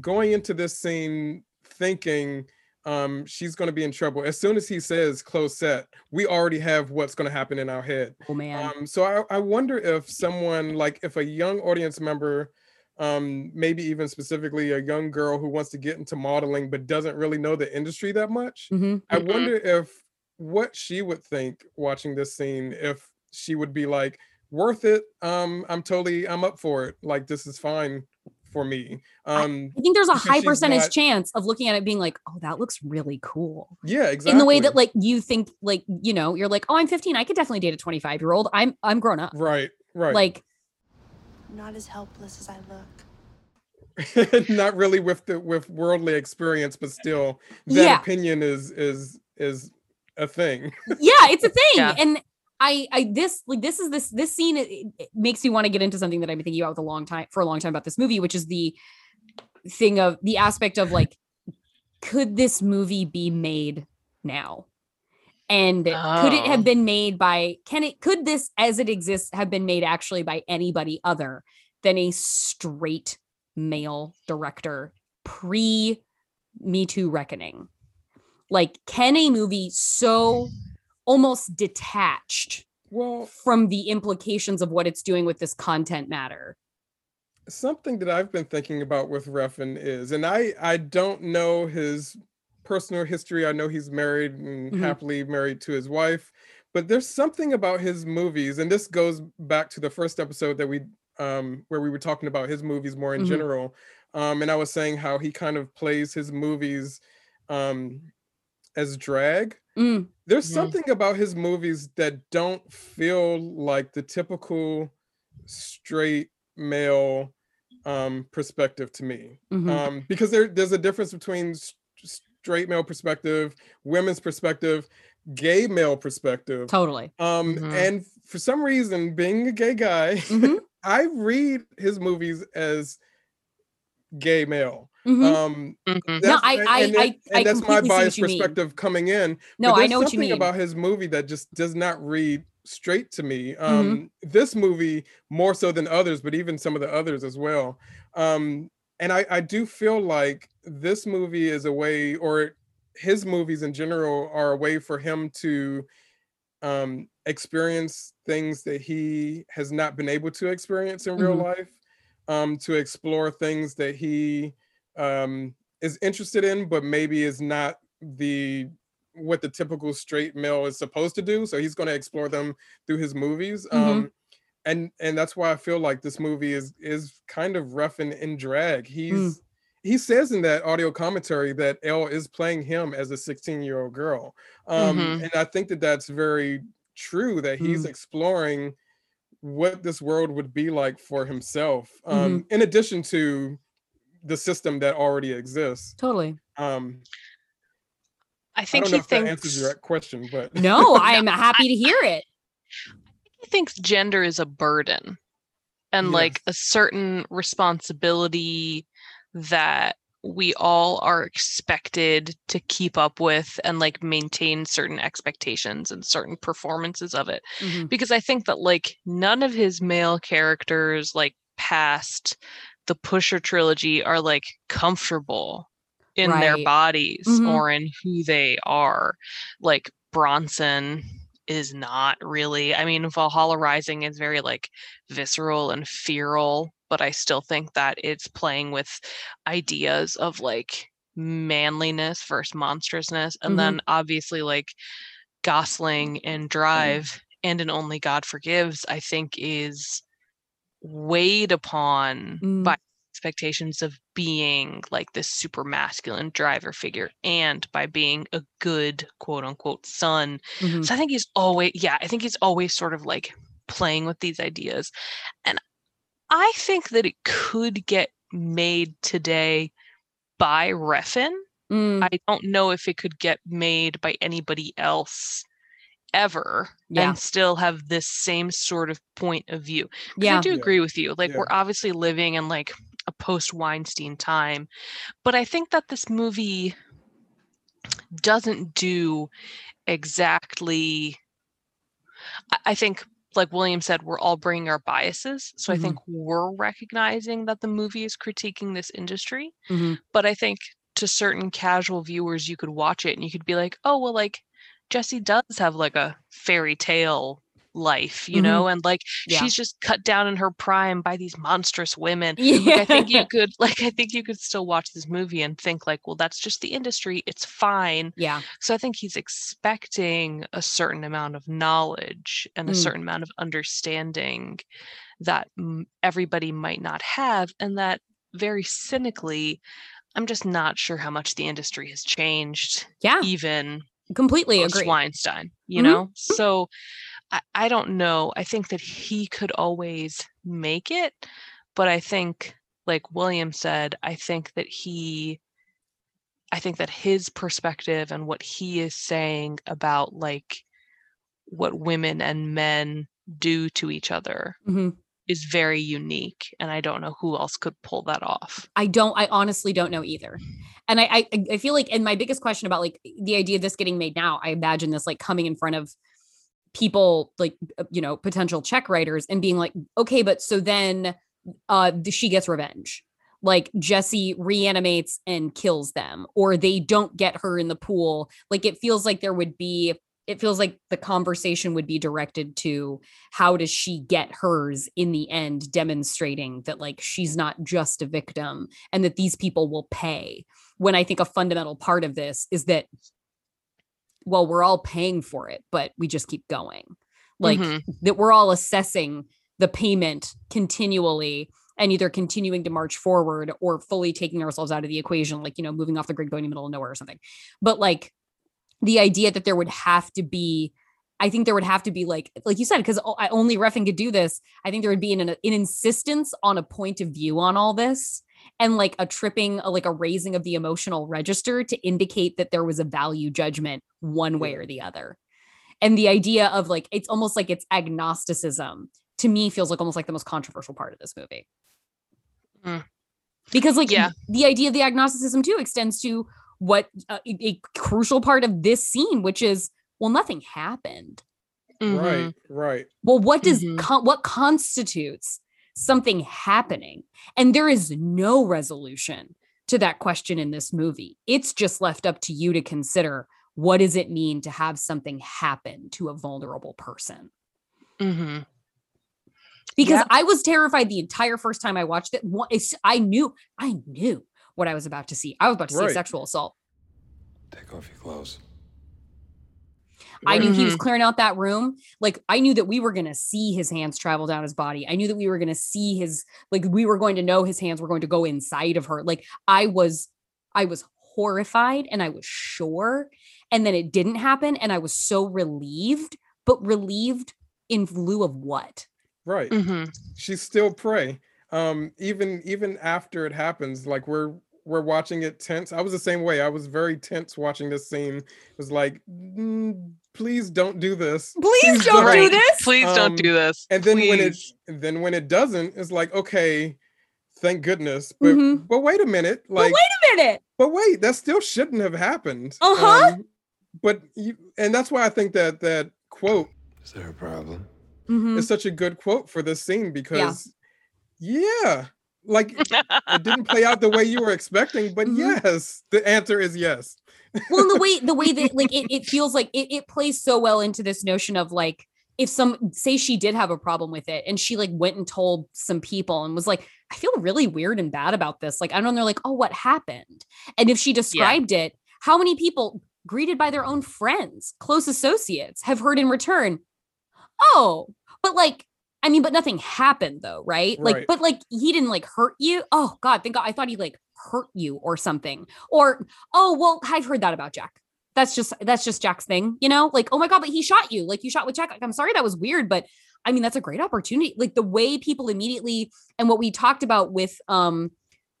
going into this scene thinking um she's going to be in trouble. As soon as he says close set, we already have what's going to happen in our head. Oh man. Um, so I, I wonder if someone like if a young audience member, um, maybe even specifically a young girl who wants to get into modeling but doesn't really know the industry that much, Mhm. I Mhm. wonder if what she would think watching this scene, if she would be like, worth it. Um, I'm totally I'm up for it. Like this is fine for me. Um, I think there's a high percentage not- chance of looking at it being like, oh, that looks really cool. yeah, exactly. In the way that like you think like, you know, you're like, oh, I'm 15. I could definitely date a 25 year old. I'm I'm grown up. right, right. Like, Not as helpless as I look. not really with the with worldly experience, but still that Yeah. opinion is is is a thing. yeah, it's a thing. Yeah. And I I this like this is this this scene it, it makes me want to get into something that I've been thinking about with a long time for a long time about this movie, which is the thing of the aspect of like, could this movie be made now? And could it Oh. have been made by can it could this as it exists have been made actually by anybody other than a straight male director pre Me Too reckoning? Like, can a movie so almost detached Well, from the implications of what it's doing with this content matter? something that I've been thinking about with Refn is, and I I don't know his personal history. I know he's married and Mhm. happily married to his wife, but there's something about his movies, and this goes back to the first episode that we um where we were talking about his movies more in Mhm. general. Um, and I was saying how he kind of plays his movies um as drag. Mm, There's Mhm. something about his movies that don't feel like the typical straight male um, perspective to me Mhm. um, because there there's a difference between s- straight male perspective, women's perspective, gay male perspective. totally. Um, Mhm. and for some reason, being a gay guy, Mhm. I read his movies as gay male. Mhm. Um, Mhm. No, that's- I- and- I- and, that- I- and I that's my completely biased you mean. perspective coming in. no, but I there's know what you something mean. about his movie that just does not read straight to me. Mm-hmm. Um, This movie more so than others, but even some of the others as well. Um, and I, I do feel like this movie is a way, or his movies in general are a way for him to um, experience things that he has not been able to experience in real Mhm. life, um, to explore things that he um, is interested in, but maybe is not the what the typical straight male is supposed to do. So he's going to explore them through his movies. Mhm. Um, and and that's why I feel like this movie is is kind of Refn in drag. He's Mm. he says in that audio commentary that Elle is playing him as a 16 year old girl. Um, Mhm. And I think that that's very true that he's Mm. exploring what this world would be like for himself, Mm-hmm. um, in addition to the system that already exists. Totally. Um, I I think don't know he if that thinks answers your question, but No, I'm happy to hear it. he thinks gender is a burden and like a certain responsibility that we all are expected to keep up with and like maintain certain expectations and certain performances of it Mhm. because i think that like none of his male characters like past the pusher trilogy are like comfortable in their Right. bodies Mhm. or in who they are like bronson is not really i mean valhalla rising is very like visceral and feral but i still think that it's playing with ideas of like manliness versus monstrousness and Mhm. then obviously like gosling and drive and an only god forgives i think is weighed upon Mm. by expectations of being like this super masculine driver figure and by being a good quote unquote son Mhm. so I think he's always, yeah, I think he's always sort of like playing with these ideas. And I think that it could get made today by Refn. Mm, I don't know if it could get made by anybody else ever Yeah. and still have this same sort of point of view. yeah. I do Yeah. agree with you. Like Yeah. we're obviously living in like a post Weinstein time, but I think that this movie doesn't do exactly. I- I think, like William said, we're all bringing our biases. So Mhm. I think we're recognizing that the movie is critiquing this industry. Mhm. But I think to certain casual viewers, you could watch it and you could be like, oh, well, like Jesse does have like a fairy tale life, you Mhm. know, and like Yeah. she's just cut down in her prime by these monstrous women. Yeah. Like, I think you could like I think you could still watch this movie and think like, well, that's just the industry. It's fine. yeah. So I think he's expecting a certain amount of knowledge and a Mm. certain amount of understanding that everybody might not have and that very cynically I'm just not sure how much the industry has changed Yeah. even Completely agree. Weinstein, you Mhm. know? So I, I don't know. I think that he could always make it, but I think, like William said, I think that he, I think that his perspective and what he is saying about like what women and men do to each other Mhm. is very unique. And I don't know who else could pull that off. I don't. I honestly don't know either. And I, I, I feel like, and my biggest question about like the idea of this getting made now, I imagine this like coming in front of people, like uh, you know, potential check writers, and being like, okay, but so then, uh, she gets revenge. Like Jesse reanimates and kills them, or they don't get her in the pool. Like it feels like there would be. It feels like the conversation would be directed to how does she get hers in the end, demonstrating that like she's not just a victim and that these people will pay. When I think a fundamental part of this is that, well, we're all paying for it, but we just keep going. Like Mhm. that we're all assessing the payment continually and either continuing to march forward or fully taking ourselves out of the equation, like, you know, moving off the grid, going to the middle of nowhere or something. But like the idea that there would have to be I think there would have to be like, like you said, because only Refn could do this. I think there would be an, an insistence on a point of view on all this and like a tripping, a, like a raising of the emotional register to indicate that there was a value judgment one way or the other. And the idea of like, it's almost like it's agnosticism to me feels like almost like the most controversial part of this movie. Mm. Because like Yeah. the idea of the agnosticism too extends to what uh, a, a crucial part of this scene, which is well, nothing happened. Mhm. Right, right. Well, what does Mhm. con- what constitutes something happening? And there is no resolution to that question in this movie. It's just left up to you to consider what does it mean to have something happen to a vulnerable person? Mhm. Because Yeah. I was terrified the entire first time I watched it. I knew, I knew what I was about to see. I was about to see Right. sexual assault. Take off your clothes. I knew he was Mhm. clearing out that room. Like I knew that we were going to see his hands travel down his body. I knew that we were going to see his like we were going to know his hands were going to go inside of her. Like I was I was horrified and I was sure and then it didn't happen and I was so relieved, but relieved in lieu of what? Right. Mhm. She's still prey. Um, even even after it happens, like we're we're watching it tense. I was the same way. I was very tense watching this scene. It was like, "Mm, please don't do this. Please don't do Right. this. Please Um, don't do this. And then when it then when it doesn't, it's like, okay, thank goodness. But Mhm. but wait a minute. Like but wait a minute. but wait, that still shouldn't have happened. Uh-huh. Um, but you, and that's why I think that that quote Is there a problem? Mhm. is such a good quote for this scene because yeah, like it didn't play out the way you were expecting, but Mhm. yes, the answer is yes. Well, the way the way that like it, it feels like it, it plays so well into this notion of like if some say she did have a problem with it and she like went and told some people and was like i feel really weird and bad about this. Like i don't know they're like oh what happened? And if she described it how many people greeted by their own friends close associates have heard in return? Oh but like i mean but nothing happened though right, like but like he didn't like hurt you? Oh god thank god i thought he like hurt you or something or oh well i've heard that about jack. That's just that's just jack's thing you know? Like oh my god but he shot you. Like you shot with jack. Like i'm sorry that was weird but i mean that's a great opportunity. Like the way people immediately and what we talked about with um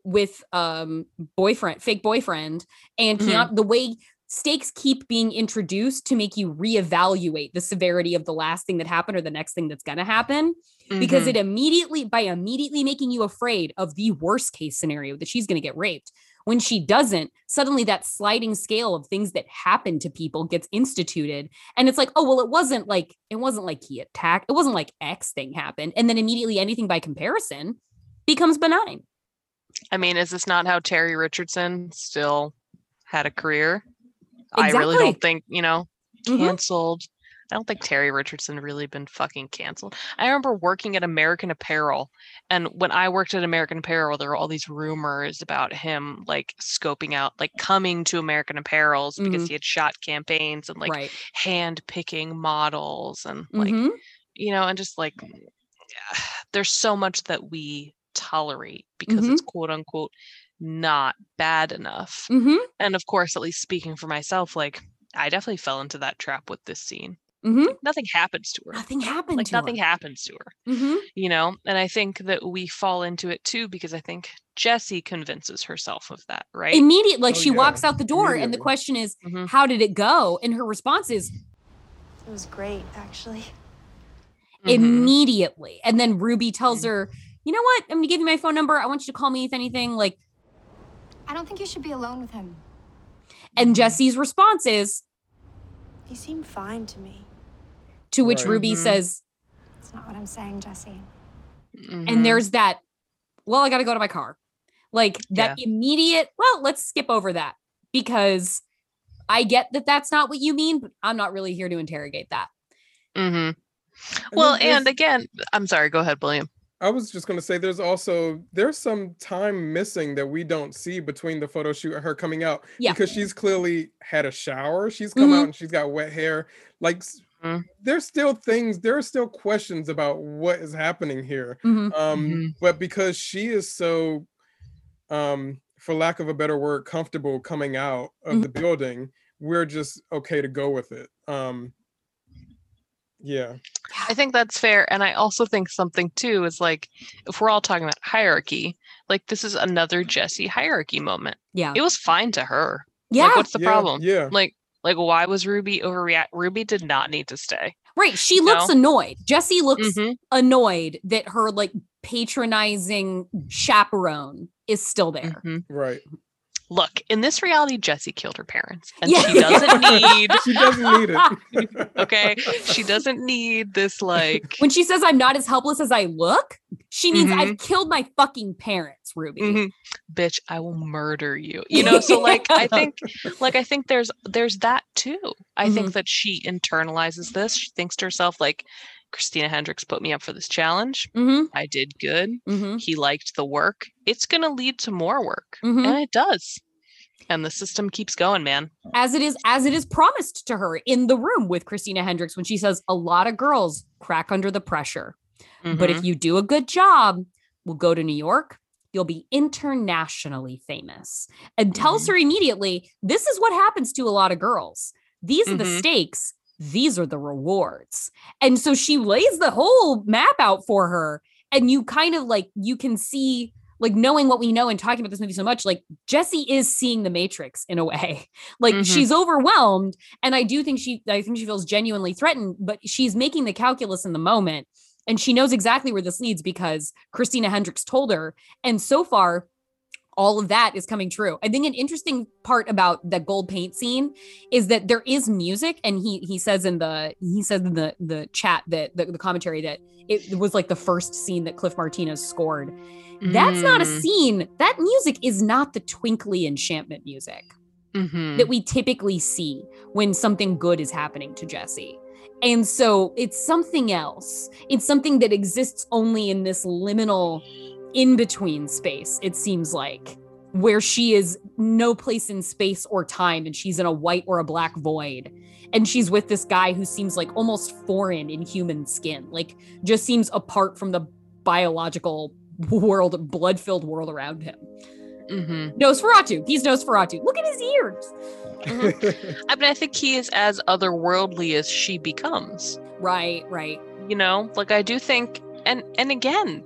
with um boyfriend fake boyfriend and Mhm. Keanu, the way stakes keep being introduced to make you reevaluate the severity of the last thing that happened or the next thing that's going to happen because Mhm. it immediately by immediately making you afraid of the worst case scenario that she's going to get raped when she doesn't suddenly that sliding scale of things that happen to people gets instituted and it's like oh well it wasn't like it wasn't like he attacked it wasn't like x thing happened and then immediately anything by comparison becomes benign I mean, is this not how Terry Richardson still had a career? I really don't think, you know, Mhm. canceled. I don't think Terry Richardson really been fucking canceled. I remember working at American Apparel, and when I worked at American Apparel, there were all these rumors about him like scoping out, like coming to American Apparels because Mhm. he had shot campaigns and like right hand picking models and like Mhm. you know, and just like there's so much that we tolerate because it's quote unquote not bad enough. Mhm. And of course, at least speaking for myself, like I definitely fell into that trap with this scene. Mhm. Nothing happens to her. nothing happened Like to nothing her. happens to her, Mhm. you know? And I think that we fall into it too because I think Jesse convinces herself of that, right? immediate like Oh, she yeah. walks out the door and the question is Mhm. how did it go and her response is It was great, actually. Immediately and then ruby tells her you know what i'm gonna give you my phone number i want you to call me if anything like I don't think you should be alone with him. and jesse's response is He seemed fine to me. to which Right. ruby Mhm. says That's not what I'm saying, Jesse. Mhm. and there's that well i gotta go to my car like that immediate well let's skip over that because i get that that's not what you mean but i'm not really here to interrogate that Mhm. Well, and again, I'm sorry, go ahead, William. I was just gonna say there's also there's some time missing that we don't see between the photo shoot and her coming out Yeah. because she's clearly had a shower. She's come Mhm. out and she's got wet hair. Like s- Mhm. there's still things, there are still questions about what is happening here. Mhm. Um, Mhm. but because she is so um for lack of a better word, comfortable coming out of the building, we're just okay to go with it. Um Yeah. I think that's fair. And I also think something too is like if we're all talking about hierarchy, like this is another Jesse hierarchy moment. Yeah. It was fine to her. Yeah. Like, what's the yeah, problem? Yeah. Like like why was Ruby overreact? Ruby did not need to stay. right. She looks know? annoyed. Jesse looks Mhm. annoyed that her like patronizing chaperone is still there. Mhm. Right. Look, in this reality, Jesse killed her parents, and Yeah. she doesn't need. She doesn't need it. Okay, she doesn't need this like. When she says I'm not as helpless as I look, she means Mhm. I've killed my fucking parents, Ruby. Mhm. bitch i will murder you you know so like i think like i think there's there's that too i Mm-hmm. think that she internalizes this she thinks to herself like christina hendricks put me up for this challenge Mm-hmm. i did good Mm-hmm. he liked the work it's going to lead to more work Mhm. and it does and the system keeps going man As it is, as it is promised to her in the room with Christina Hendricks when she says a lot of girls crack under the pressure. But if you do a good job, we'll go to New York. You'll be internationally famous. And tells her immediately, this is what happens to a lot of girls. These are the Mhm. stakes. These are the rewards. And so she lays the whole map out for her. And you kind of like, you can see, like, knowing what we know and talking about this movie so much, like, Jesse is seeing the Matrix in a way. Like, Mhm. she's overwhelmed. And I do think she, I think she feels genuinely threatened, but she's making the calculus in the moment and she knows exactly where this leads because Christina Hendricks told her. And so far, all of that is coming true. I think an interesting part about the gold paint scene is that there is music, and he he says in the he says in the the chat that the, the commentary that it was like the first scene that Cliff Martinez scored. That's not a Mm. scene. That music is not the twinkly enchantment music Mhm. that we typically see when something good is happening to Jesse. And so it's something else. It's something that exists only in this liminal in between space, it seems like, where she is no place in space or time and she's in a white or a black void. And she's with this guy who seems like almost foreign in human skin, like just seems apart from the biological world, blood filled world around him. Mm-hmm. Nosferatu. He's Nosferatu. Look at his ears. I mean, I think he is as otherworldly as she becomes. Right, right. You know, like I do think, and and again,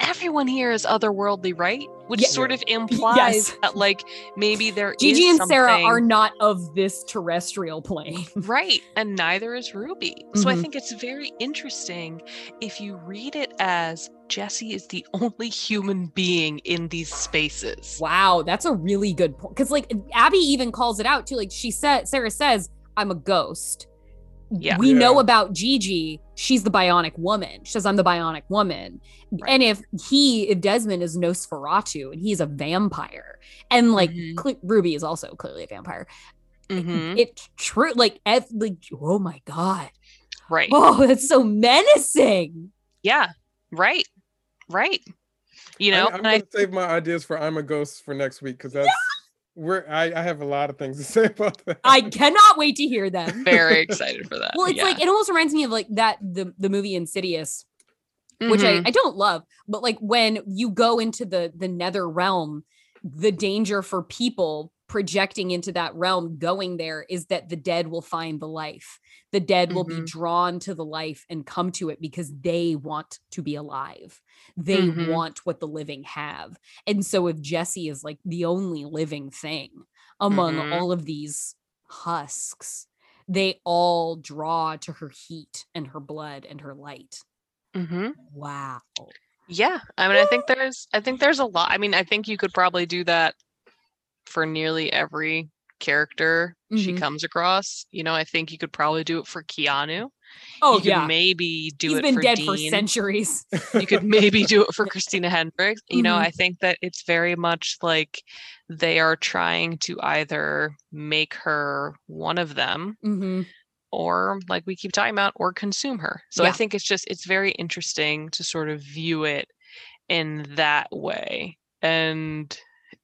everyone here is otherworldly, right? Which Yeah. sort of implies Yes. that like maybe there is Gigi and Sarah are not of this terrestrial plane. right, and neither is Ruby. So I Mhm. think it's very interesting if you read it as Jesse is the only human being in these spaces. wow, that's a really good point. Because like Abbey even calls it out too. Like she said, Sarah says, "I'm a ghost." Yeah. We know about Gigi. She's the bionic woman. She says, I'm the bionic woman. Right. And if he, if Desmond is Nosferatu and he's a vampire, and like Mhm. Cle- Ruby is also clearly a vampire, Mhm. it's true. Like, ev- like, oh my God. Right. Oh, that's so menacing. Yeah. Right. Right. You know, I, am gonna save my ideas for I'm a Ghost for next week because that's where I, I have a lot of things to say about that. I cannot wait to hear them. very excited for that. Well, it's yeah. like it almost reminds me of like that the the movie Insidious, which Mhm. I, I don't love, but like when you go into the the nether realm, the danger for people projecting into that realm going there is that the dead will find the life. The dead will be Mhm. drawn to the life and come to it because they want to be alive. They Mhm. want what the living have. And so if Jesse is like the only living thing among Mhm. all of these husks, they all draw to her heat and her blood and her light. Mhm. Wow. Yeah, I mean, I think there's, I think there's a lot. I mean, I think you could probably do that for nearly every character she Mhm. comes across. You know, I think you could probably do it for Keanu. Oh you could yeah. maybe do He's it been for dead Dean. for centuries. you could maybe do it for Christina Hendricks. You know, Mhm. I think that it's very much like they are trying to either make her one of them hmm or like we keep talking about or consume her so i think it's just it's very interesting to sort of view it in that way and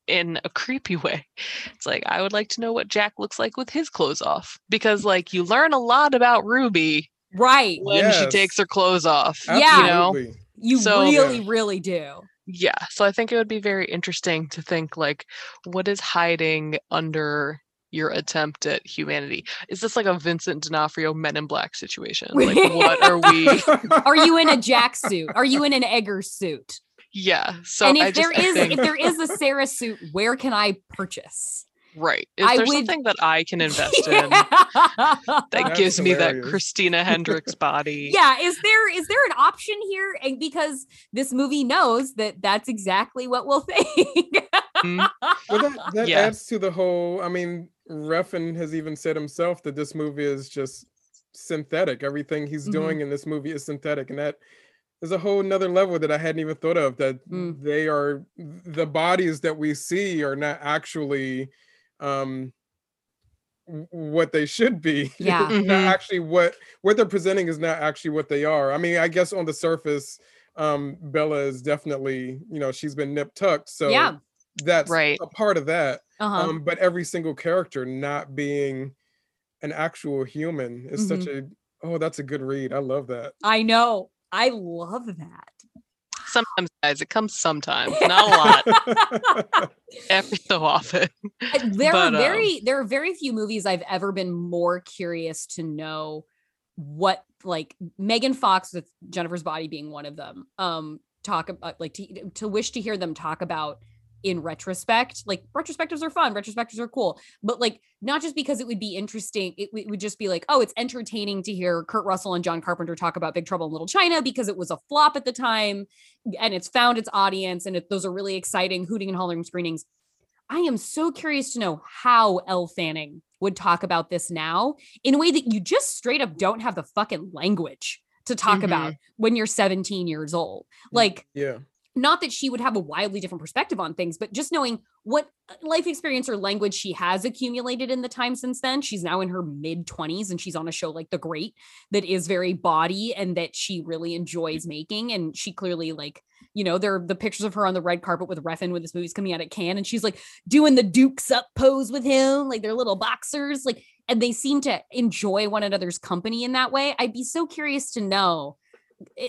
in a creepy way it's like i would like to know what jack looks like with his clothes off because like you learn a lot about ruby Right. when she takes her clothes off Yeah. you know You So- really, really do. yeah so i think it would be very interesting to think like what is hiding under your attempt at humanity. Is this like a Vincent D'Onofrio Men in Black situation? Like what are we? Are you in a Jack suit? Are you in an Edgar suit? Yeah. So and if I just, there I is think- if there is a Sarah suit, where can I purchase? right, is I there would- something that I can invest in that That's gives me that. Christina Hendricks body? yeah is there is there an option here and because this movie knows that that's exactly what we'll think Mm, well, that, that Yeah. adds to the whole. I mean, Refn has even said himself that this movie is just synthetic. Everything he's Mhm. doing in this movie is synthetic, and that is a whole nother level that I hadn't even thought of. That Mm. they are the bodies that we see are not actually um what they should be Yeah. It's not Mhm. actually what what they're presenting is not actually what they are i mean i guess on the surface um bella is definitely you know she's been nip tucked so yeah that's Right. a part of that uh-huh um but every single character not being an actual human is such Mm-hmm. a oh that's a good read i love that i know i love that Sometimes, guys, it comes sometimes, not a lot, every so often. Uh, there But, are um, very there are very few movies I've ever been more curious to know what like Megan Fox with Jennifer's Body being one of them. Um, talk about like to, to wish to hear them talk about in retrospect. Like retrospectives are fun, retrospectives are cool, but like not just because it would be interesting, it, it would just be like, oh, it's entertaining to hear Kurt Russell and John Carpenter talk about Big Trouble in Little China because it was a flop at the time and it's found its audience and it, those are really exciting hooting and hollering screenings. I am so curious to know how Elle Fanning would talk about this now in a way that you just straight up don't have the fucking language to talk Mhm. about when you're 17 years old. Like, yeah not that she would have a wildly different perspective on things, but just knowing what uh, life experience or language she has accumulated in the time since then. She's now in her mid 20s and she's on a show like The Great that is very body and that she really enjoys making. And she clearly, like, you know, there are the pictures of her on the red carpet with Refn when this movie's coming out at Cannes, and she's like doing the dukes up pose with him, like they're little boxers, like, and they seem to enjoy one another's company in that way. I'd be so curious to know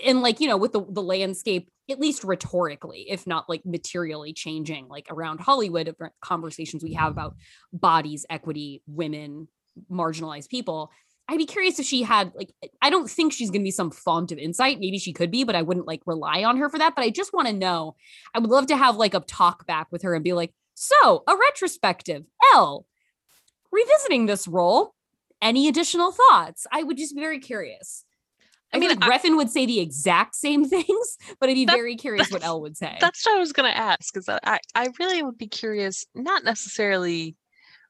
and like you know with the the landscape at least rhetorically if not like materially changing like around hollywood conversations we have about bodies equity women marginalized people i'd be curious if she had like i don't think she's going to be some font of insight. Maybe she could be but i wouldn't like rely on her for that. But i just want to know i would love to have like a talk back with her and be like so a retrospective Elle revisiting this role any additional thoughts? I would just be very curious I, I mean, like Refn would say the exact same things, but I'd be That- very curious what Elle would say. That's what I was gonna ask. Is that I I really would be curious, not necessarily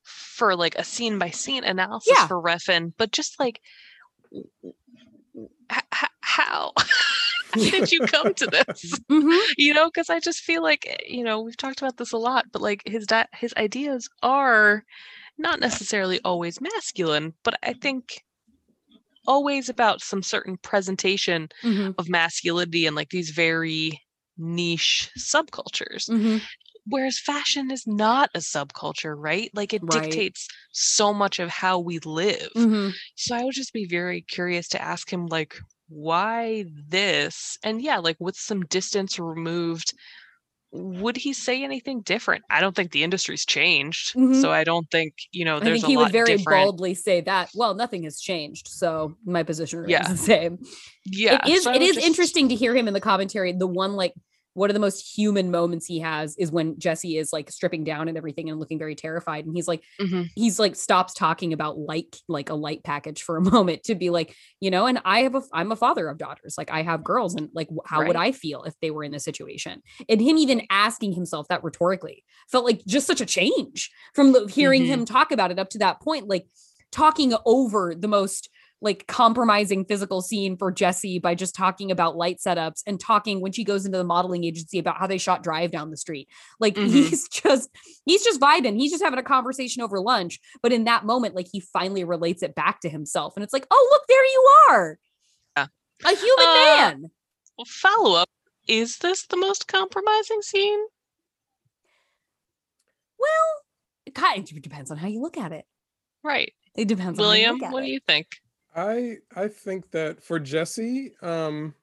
for like a scene by scene analysis Yeah. for Refn, but just like h- h- how did you come to this? Mhm. You know, because I just feel like eh, you know we've talked about this a lot, but like his di- his ideas are not necessarily always masculine, but I think always about some certain presentation Mhm. of masculinity and like these very niche subcultures Mhm. whereas fashion is not a subculture right like it Right. dictates so much of how we live Mhm. so i would just be very curious to ask him like why this and yeah like with some distance removed would he say anything different i don't think the industry's changed Mhm. so i don't think you know I think a he would very different boldly say that. Well, nothing has changed, so my position remains Yeah. the same. yeah it is. so It is just- interesting to hear him in the commentary. The one like one of the most human moments he has is when Jesse is like stripping down and everything and looking very terrified, and he's like, Mhm. he's like stops talking about like like a light package for a moment to be like you know and i have a i'm a father of daughters like i have girls and like how would i feel if they were in this situation and him even asking himself that rhetorically felt like just such a change from the, hearing Mhm. him talk about it up to that point like talking over the most like compromising physical scene for Jesse by just talking about light setups and talking when she goes into the modeling agency about how they shot drive down the street. Like Mhm. he's just he's just vibing. He's just having a conversation over lunch. But in that moment, like he finally relates it back to himself. And it's like, oh, look, there you are. Yeah. A human Uh, man. Well, follow up is this the most compromising scene Well, it kind of depends on how you look at it. right It depends on william you look at what do you think I I think that for Jesse, um,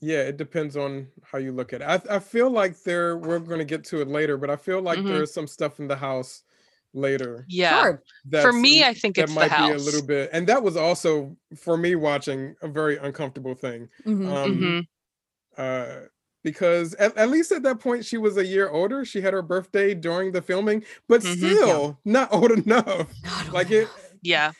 yeah, it depends on how you look at it. I I feel like there we're going to get to it later, but I feel like Mhm. there's some stuff in the house later. Yeah. Sure. For me, I think that it's the might be a little bit, and that was also for me watching a very uncomfortable thing. Mhm. Um, Mhm. uh, because at, at least at that point she was a year older. She had her birthday during the filming, but Mhm. still not old enough. Not old Like old it. Yeah.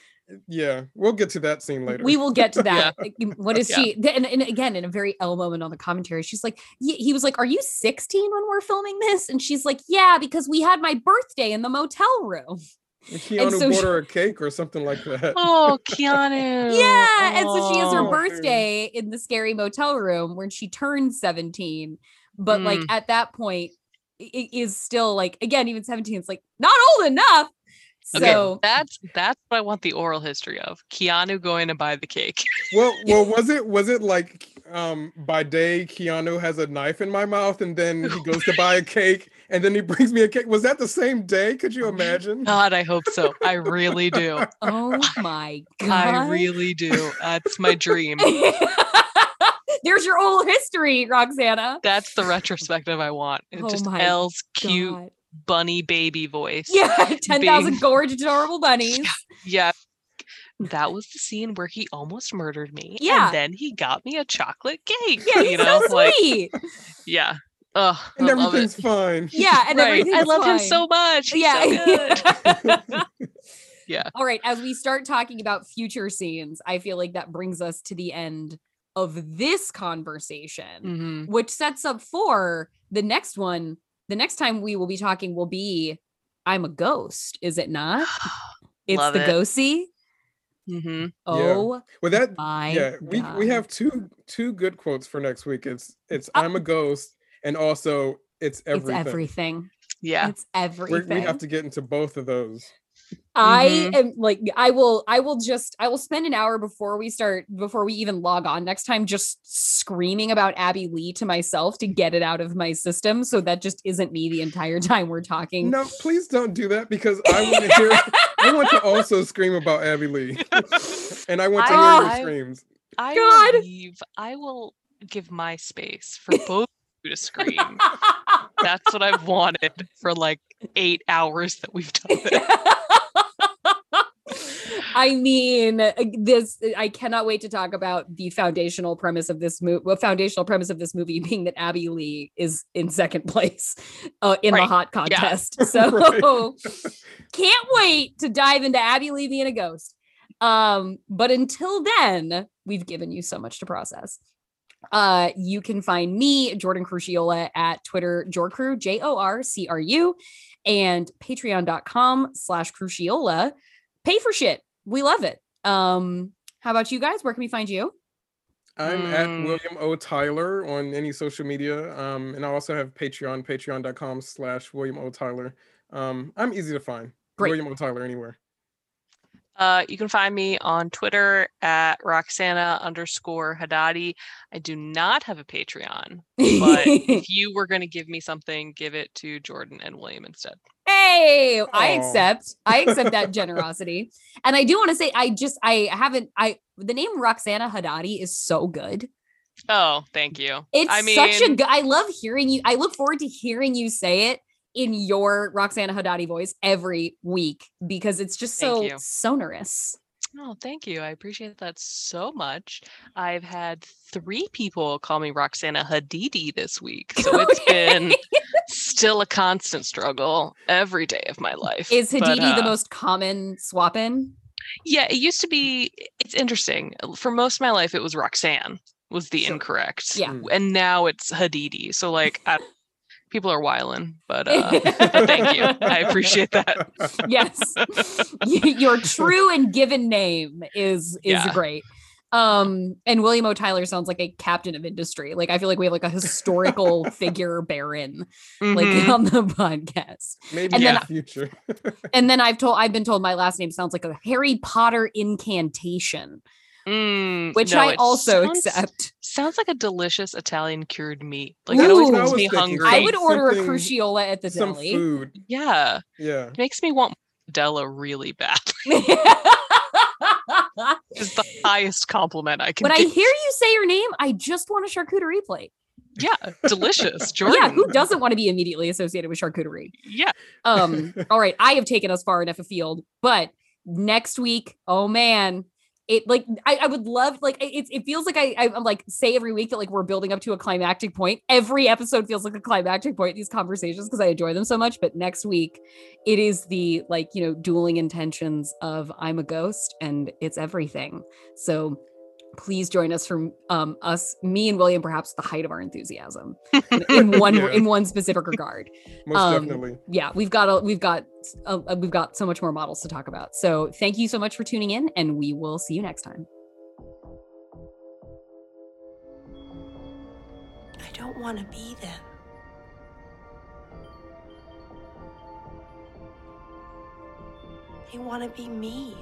Yeah. We'll get to that scene later. We will get to that. Like, What is Yeah. she? And, and again, in a very Elle moment on the commentary, she's like, he he was like, "Are you 16 when we're filming this?" And she's like, "Yeah, because we had my birthday in the motel room." Keanu so bought she- her a cake or something like that. Oh, Keanu. Yeah, and so she has her Oh. birthday in the scary motel room when she turned 17. But like Mm. at that point, it is still like again, even 17, it's like not old enough. Okay, that's that's what I want the oral history of. Keanu going to buy the cake. Well, well, was it was it like um by day Keanu has a knife in my mouth and then he goes to buy a cake and then he brings me a cake? Was that the same day? Could you imagine? God, I hope so. I really do. oh my god. I really do. That's my dream. There's your old history, Roxana. That's the retrospective I want. It's Oh just my Elle's cute God. Bunny baby voice. Yeah, 10,000 being- gorgeous adorable bunnies. Yeah. That was the scene where he almost murdered me. Yeah. And then he got me a chocolate cake. Yeah, you he's know, so like sweet. yeah. Ugh, And I love it. everything's fine. Yeah, and right. I everything's love him so much. He's yeah. so good. Yeah. All right. As we start talking about future scenes, I feel like that brings us to the end of this conversation, Mhm. which sets up for the next one. The next time we will be talking will be I'm a ghost, is it not? It's Love the it. ghosty. Mhm. Oh Well, that my yeah, we we have two two good quotes for next week. It's it's Uh, I'm a ghost and also it's everything. It's everything. Yeah. It's We're- everything. we have to get into both of those. I Mhm. am like I will I will just I will spend an hour before we start before we even log on next time just screaming about Abbey Lee to myself to get it out of my system so that just isn't me the entire time we're talking. No, please don't do that because I want to hear. I want to also scream about Abbey Lee, and I want to hear I- your screams. I God. will leave. I will give my space for both of you to scream. That's what I've wanted for like eight hours that we've done this. I mean, uh, this I cannot wait to talk about the foundational premise of this movie. Well, foundational premise of this movie being that Abbey Lee is in second place uh, in the hot contest. So can't wait to dive into Abbey Lee being a ghost. Um, but until then, we've given you so much to process. Uh, you can find me, Jordan Crucchiola, at Twitter, Jorcru, J O R C R U, and patreon.com slash Crucchiola. Pay for shit. We love it. Um, how about you guys? Where can we find you? I'm at Mm. William O. Tyler on any social media. Um, and I also have Patreon, patreon.com slash William O. Tyler. Um, I'm easy to find. Great. William O. Tyler anywhere. Uh, you can find me on Twitter at Roxana underscore Hadadi. I do not have a Patreon, but if you were going to give me something, give it to Jordan and William instead. Hey, I accept. I accept that generosity. And I do want to say, I just, I haven't, I, the name Roxana Hadadi is so good. Oh, thank you. It's I mean, such a good, I love hearing you. I look forward to hearing you say it in your Roxana Hadadi voice every week because it's just so sonorous. Oh, thank you. I appreciate that so much. I've had three people call me Roxana Hadidi this week. So it's been still a constant struggle every day of my life. Is But, Hadidi the uh, most common swap in? Yeah, it used to be. It's interesting. For most of my life, it was Roxanne was the So- incorrect. Yeah. Mm. And now it's Hadidi. So like, I, people are wiling, but uh, thank you. I appreciate that. yes your true and given name is is Yeah. great um and william o tyler sounds like a captain of industry like i feel like we have like a historical figure baron like Mhm. on the podcast Maybe And in then- the future. and then i've told i've been told my last name sounds like a harry potter incantation Mm, which no, i also sounds- accept Sounds like a delicious Italian cured meat. Like it always makes me hungry. i would order a something- crucchiola at the Some deli food. Yeah, Yeah. it makes me want Della really bad. It's the highest compliment I can when i hear you say your name i just want a charcuterie plate Yeah, delicious. Jordan. yeah, who doesn't want to be immediately associated with charcuterie? Yeah. Um, all right, I have taken us far enough afield, but next week, oh man, it like I, I would love like it, it feels like I, I I'm like say every week that like we're building up to a climactic point. Every episode feels like a climactic point these conversations because I enjoy them so much. But next week, it is the like you know dueling intentions of I'm a ghost and it's everything. So please join us from um us me and william perhaps the height of our enthusiasm in, in one Yeah. in one specific regard Most Um, definitely. yeah we've got a we've got uh, we've got so much more models to talk about so thank you so much for tuning in and we will see you next time I don't want to be them. They want to be me.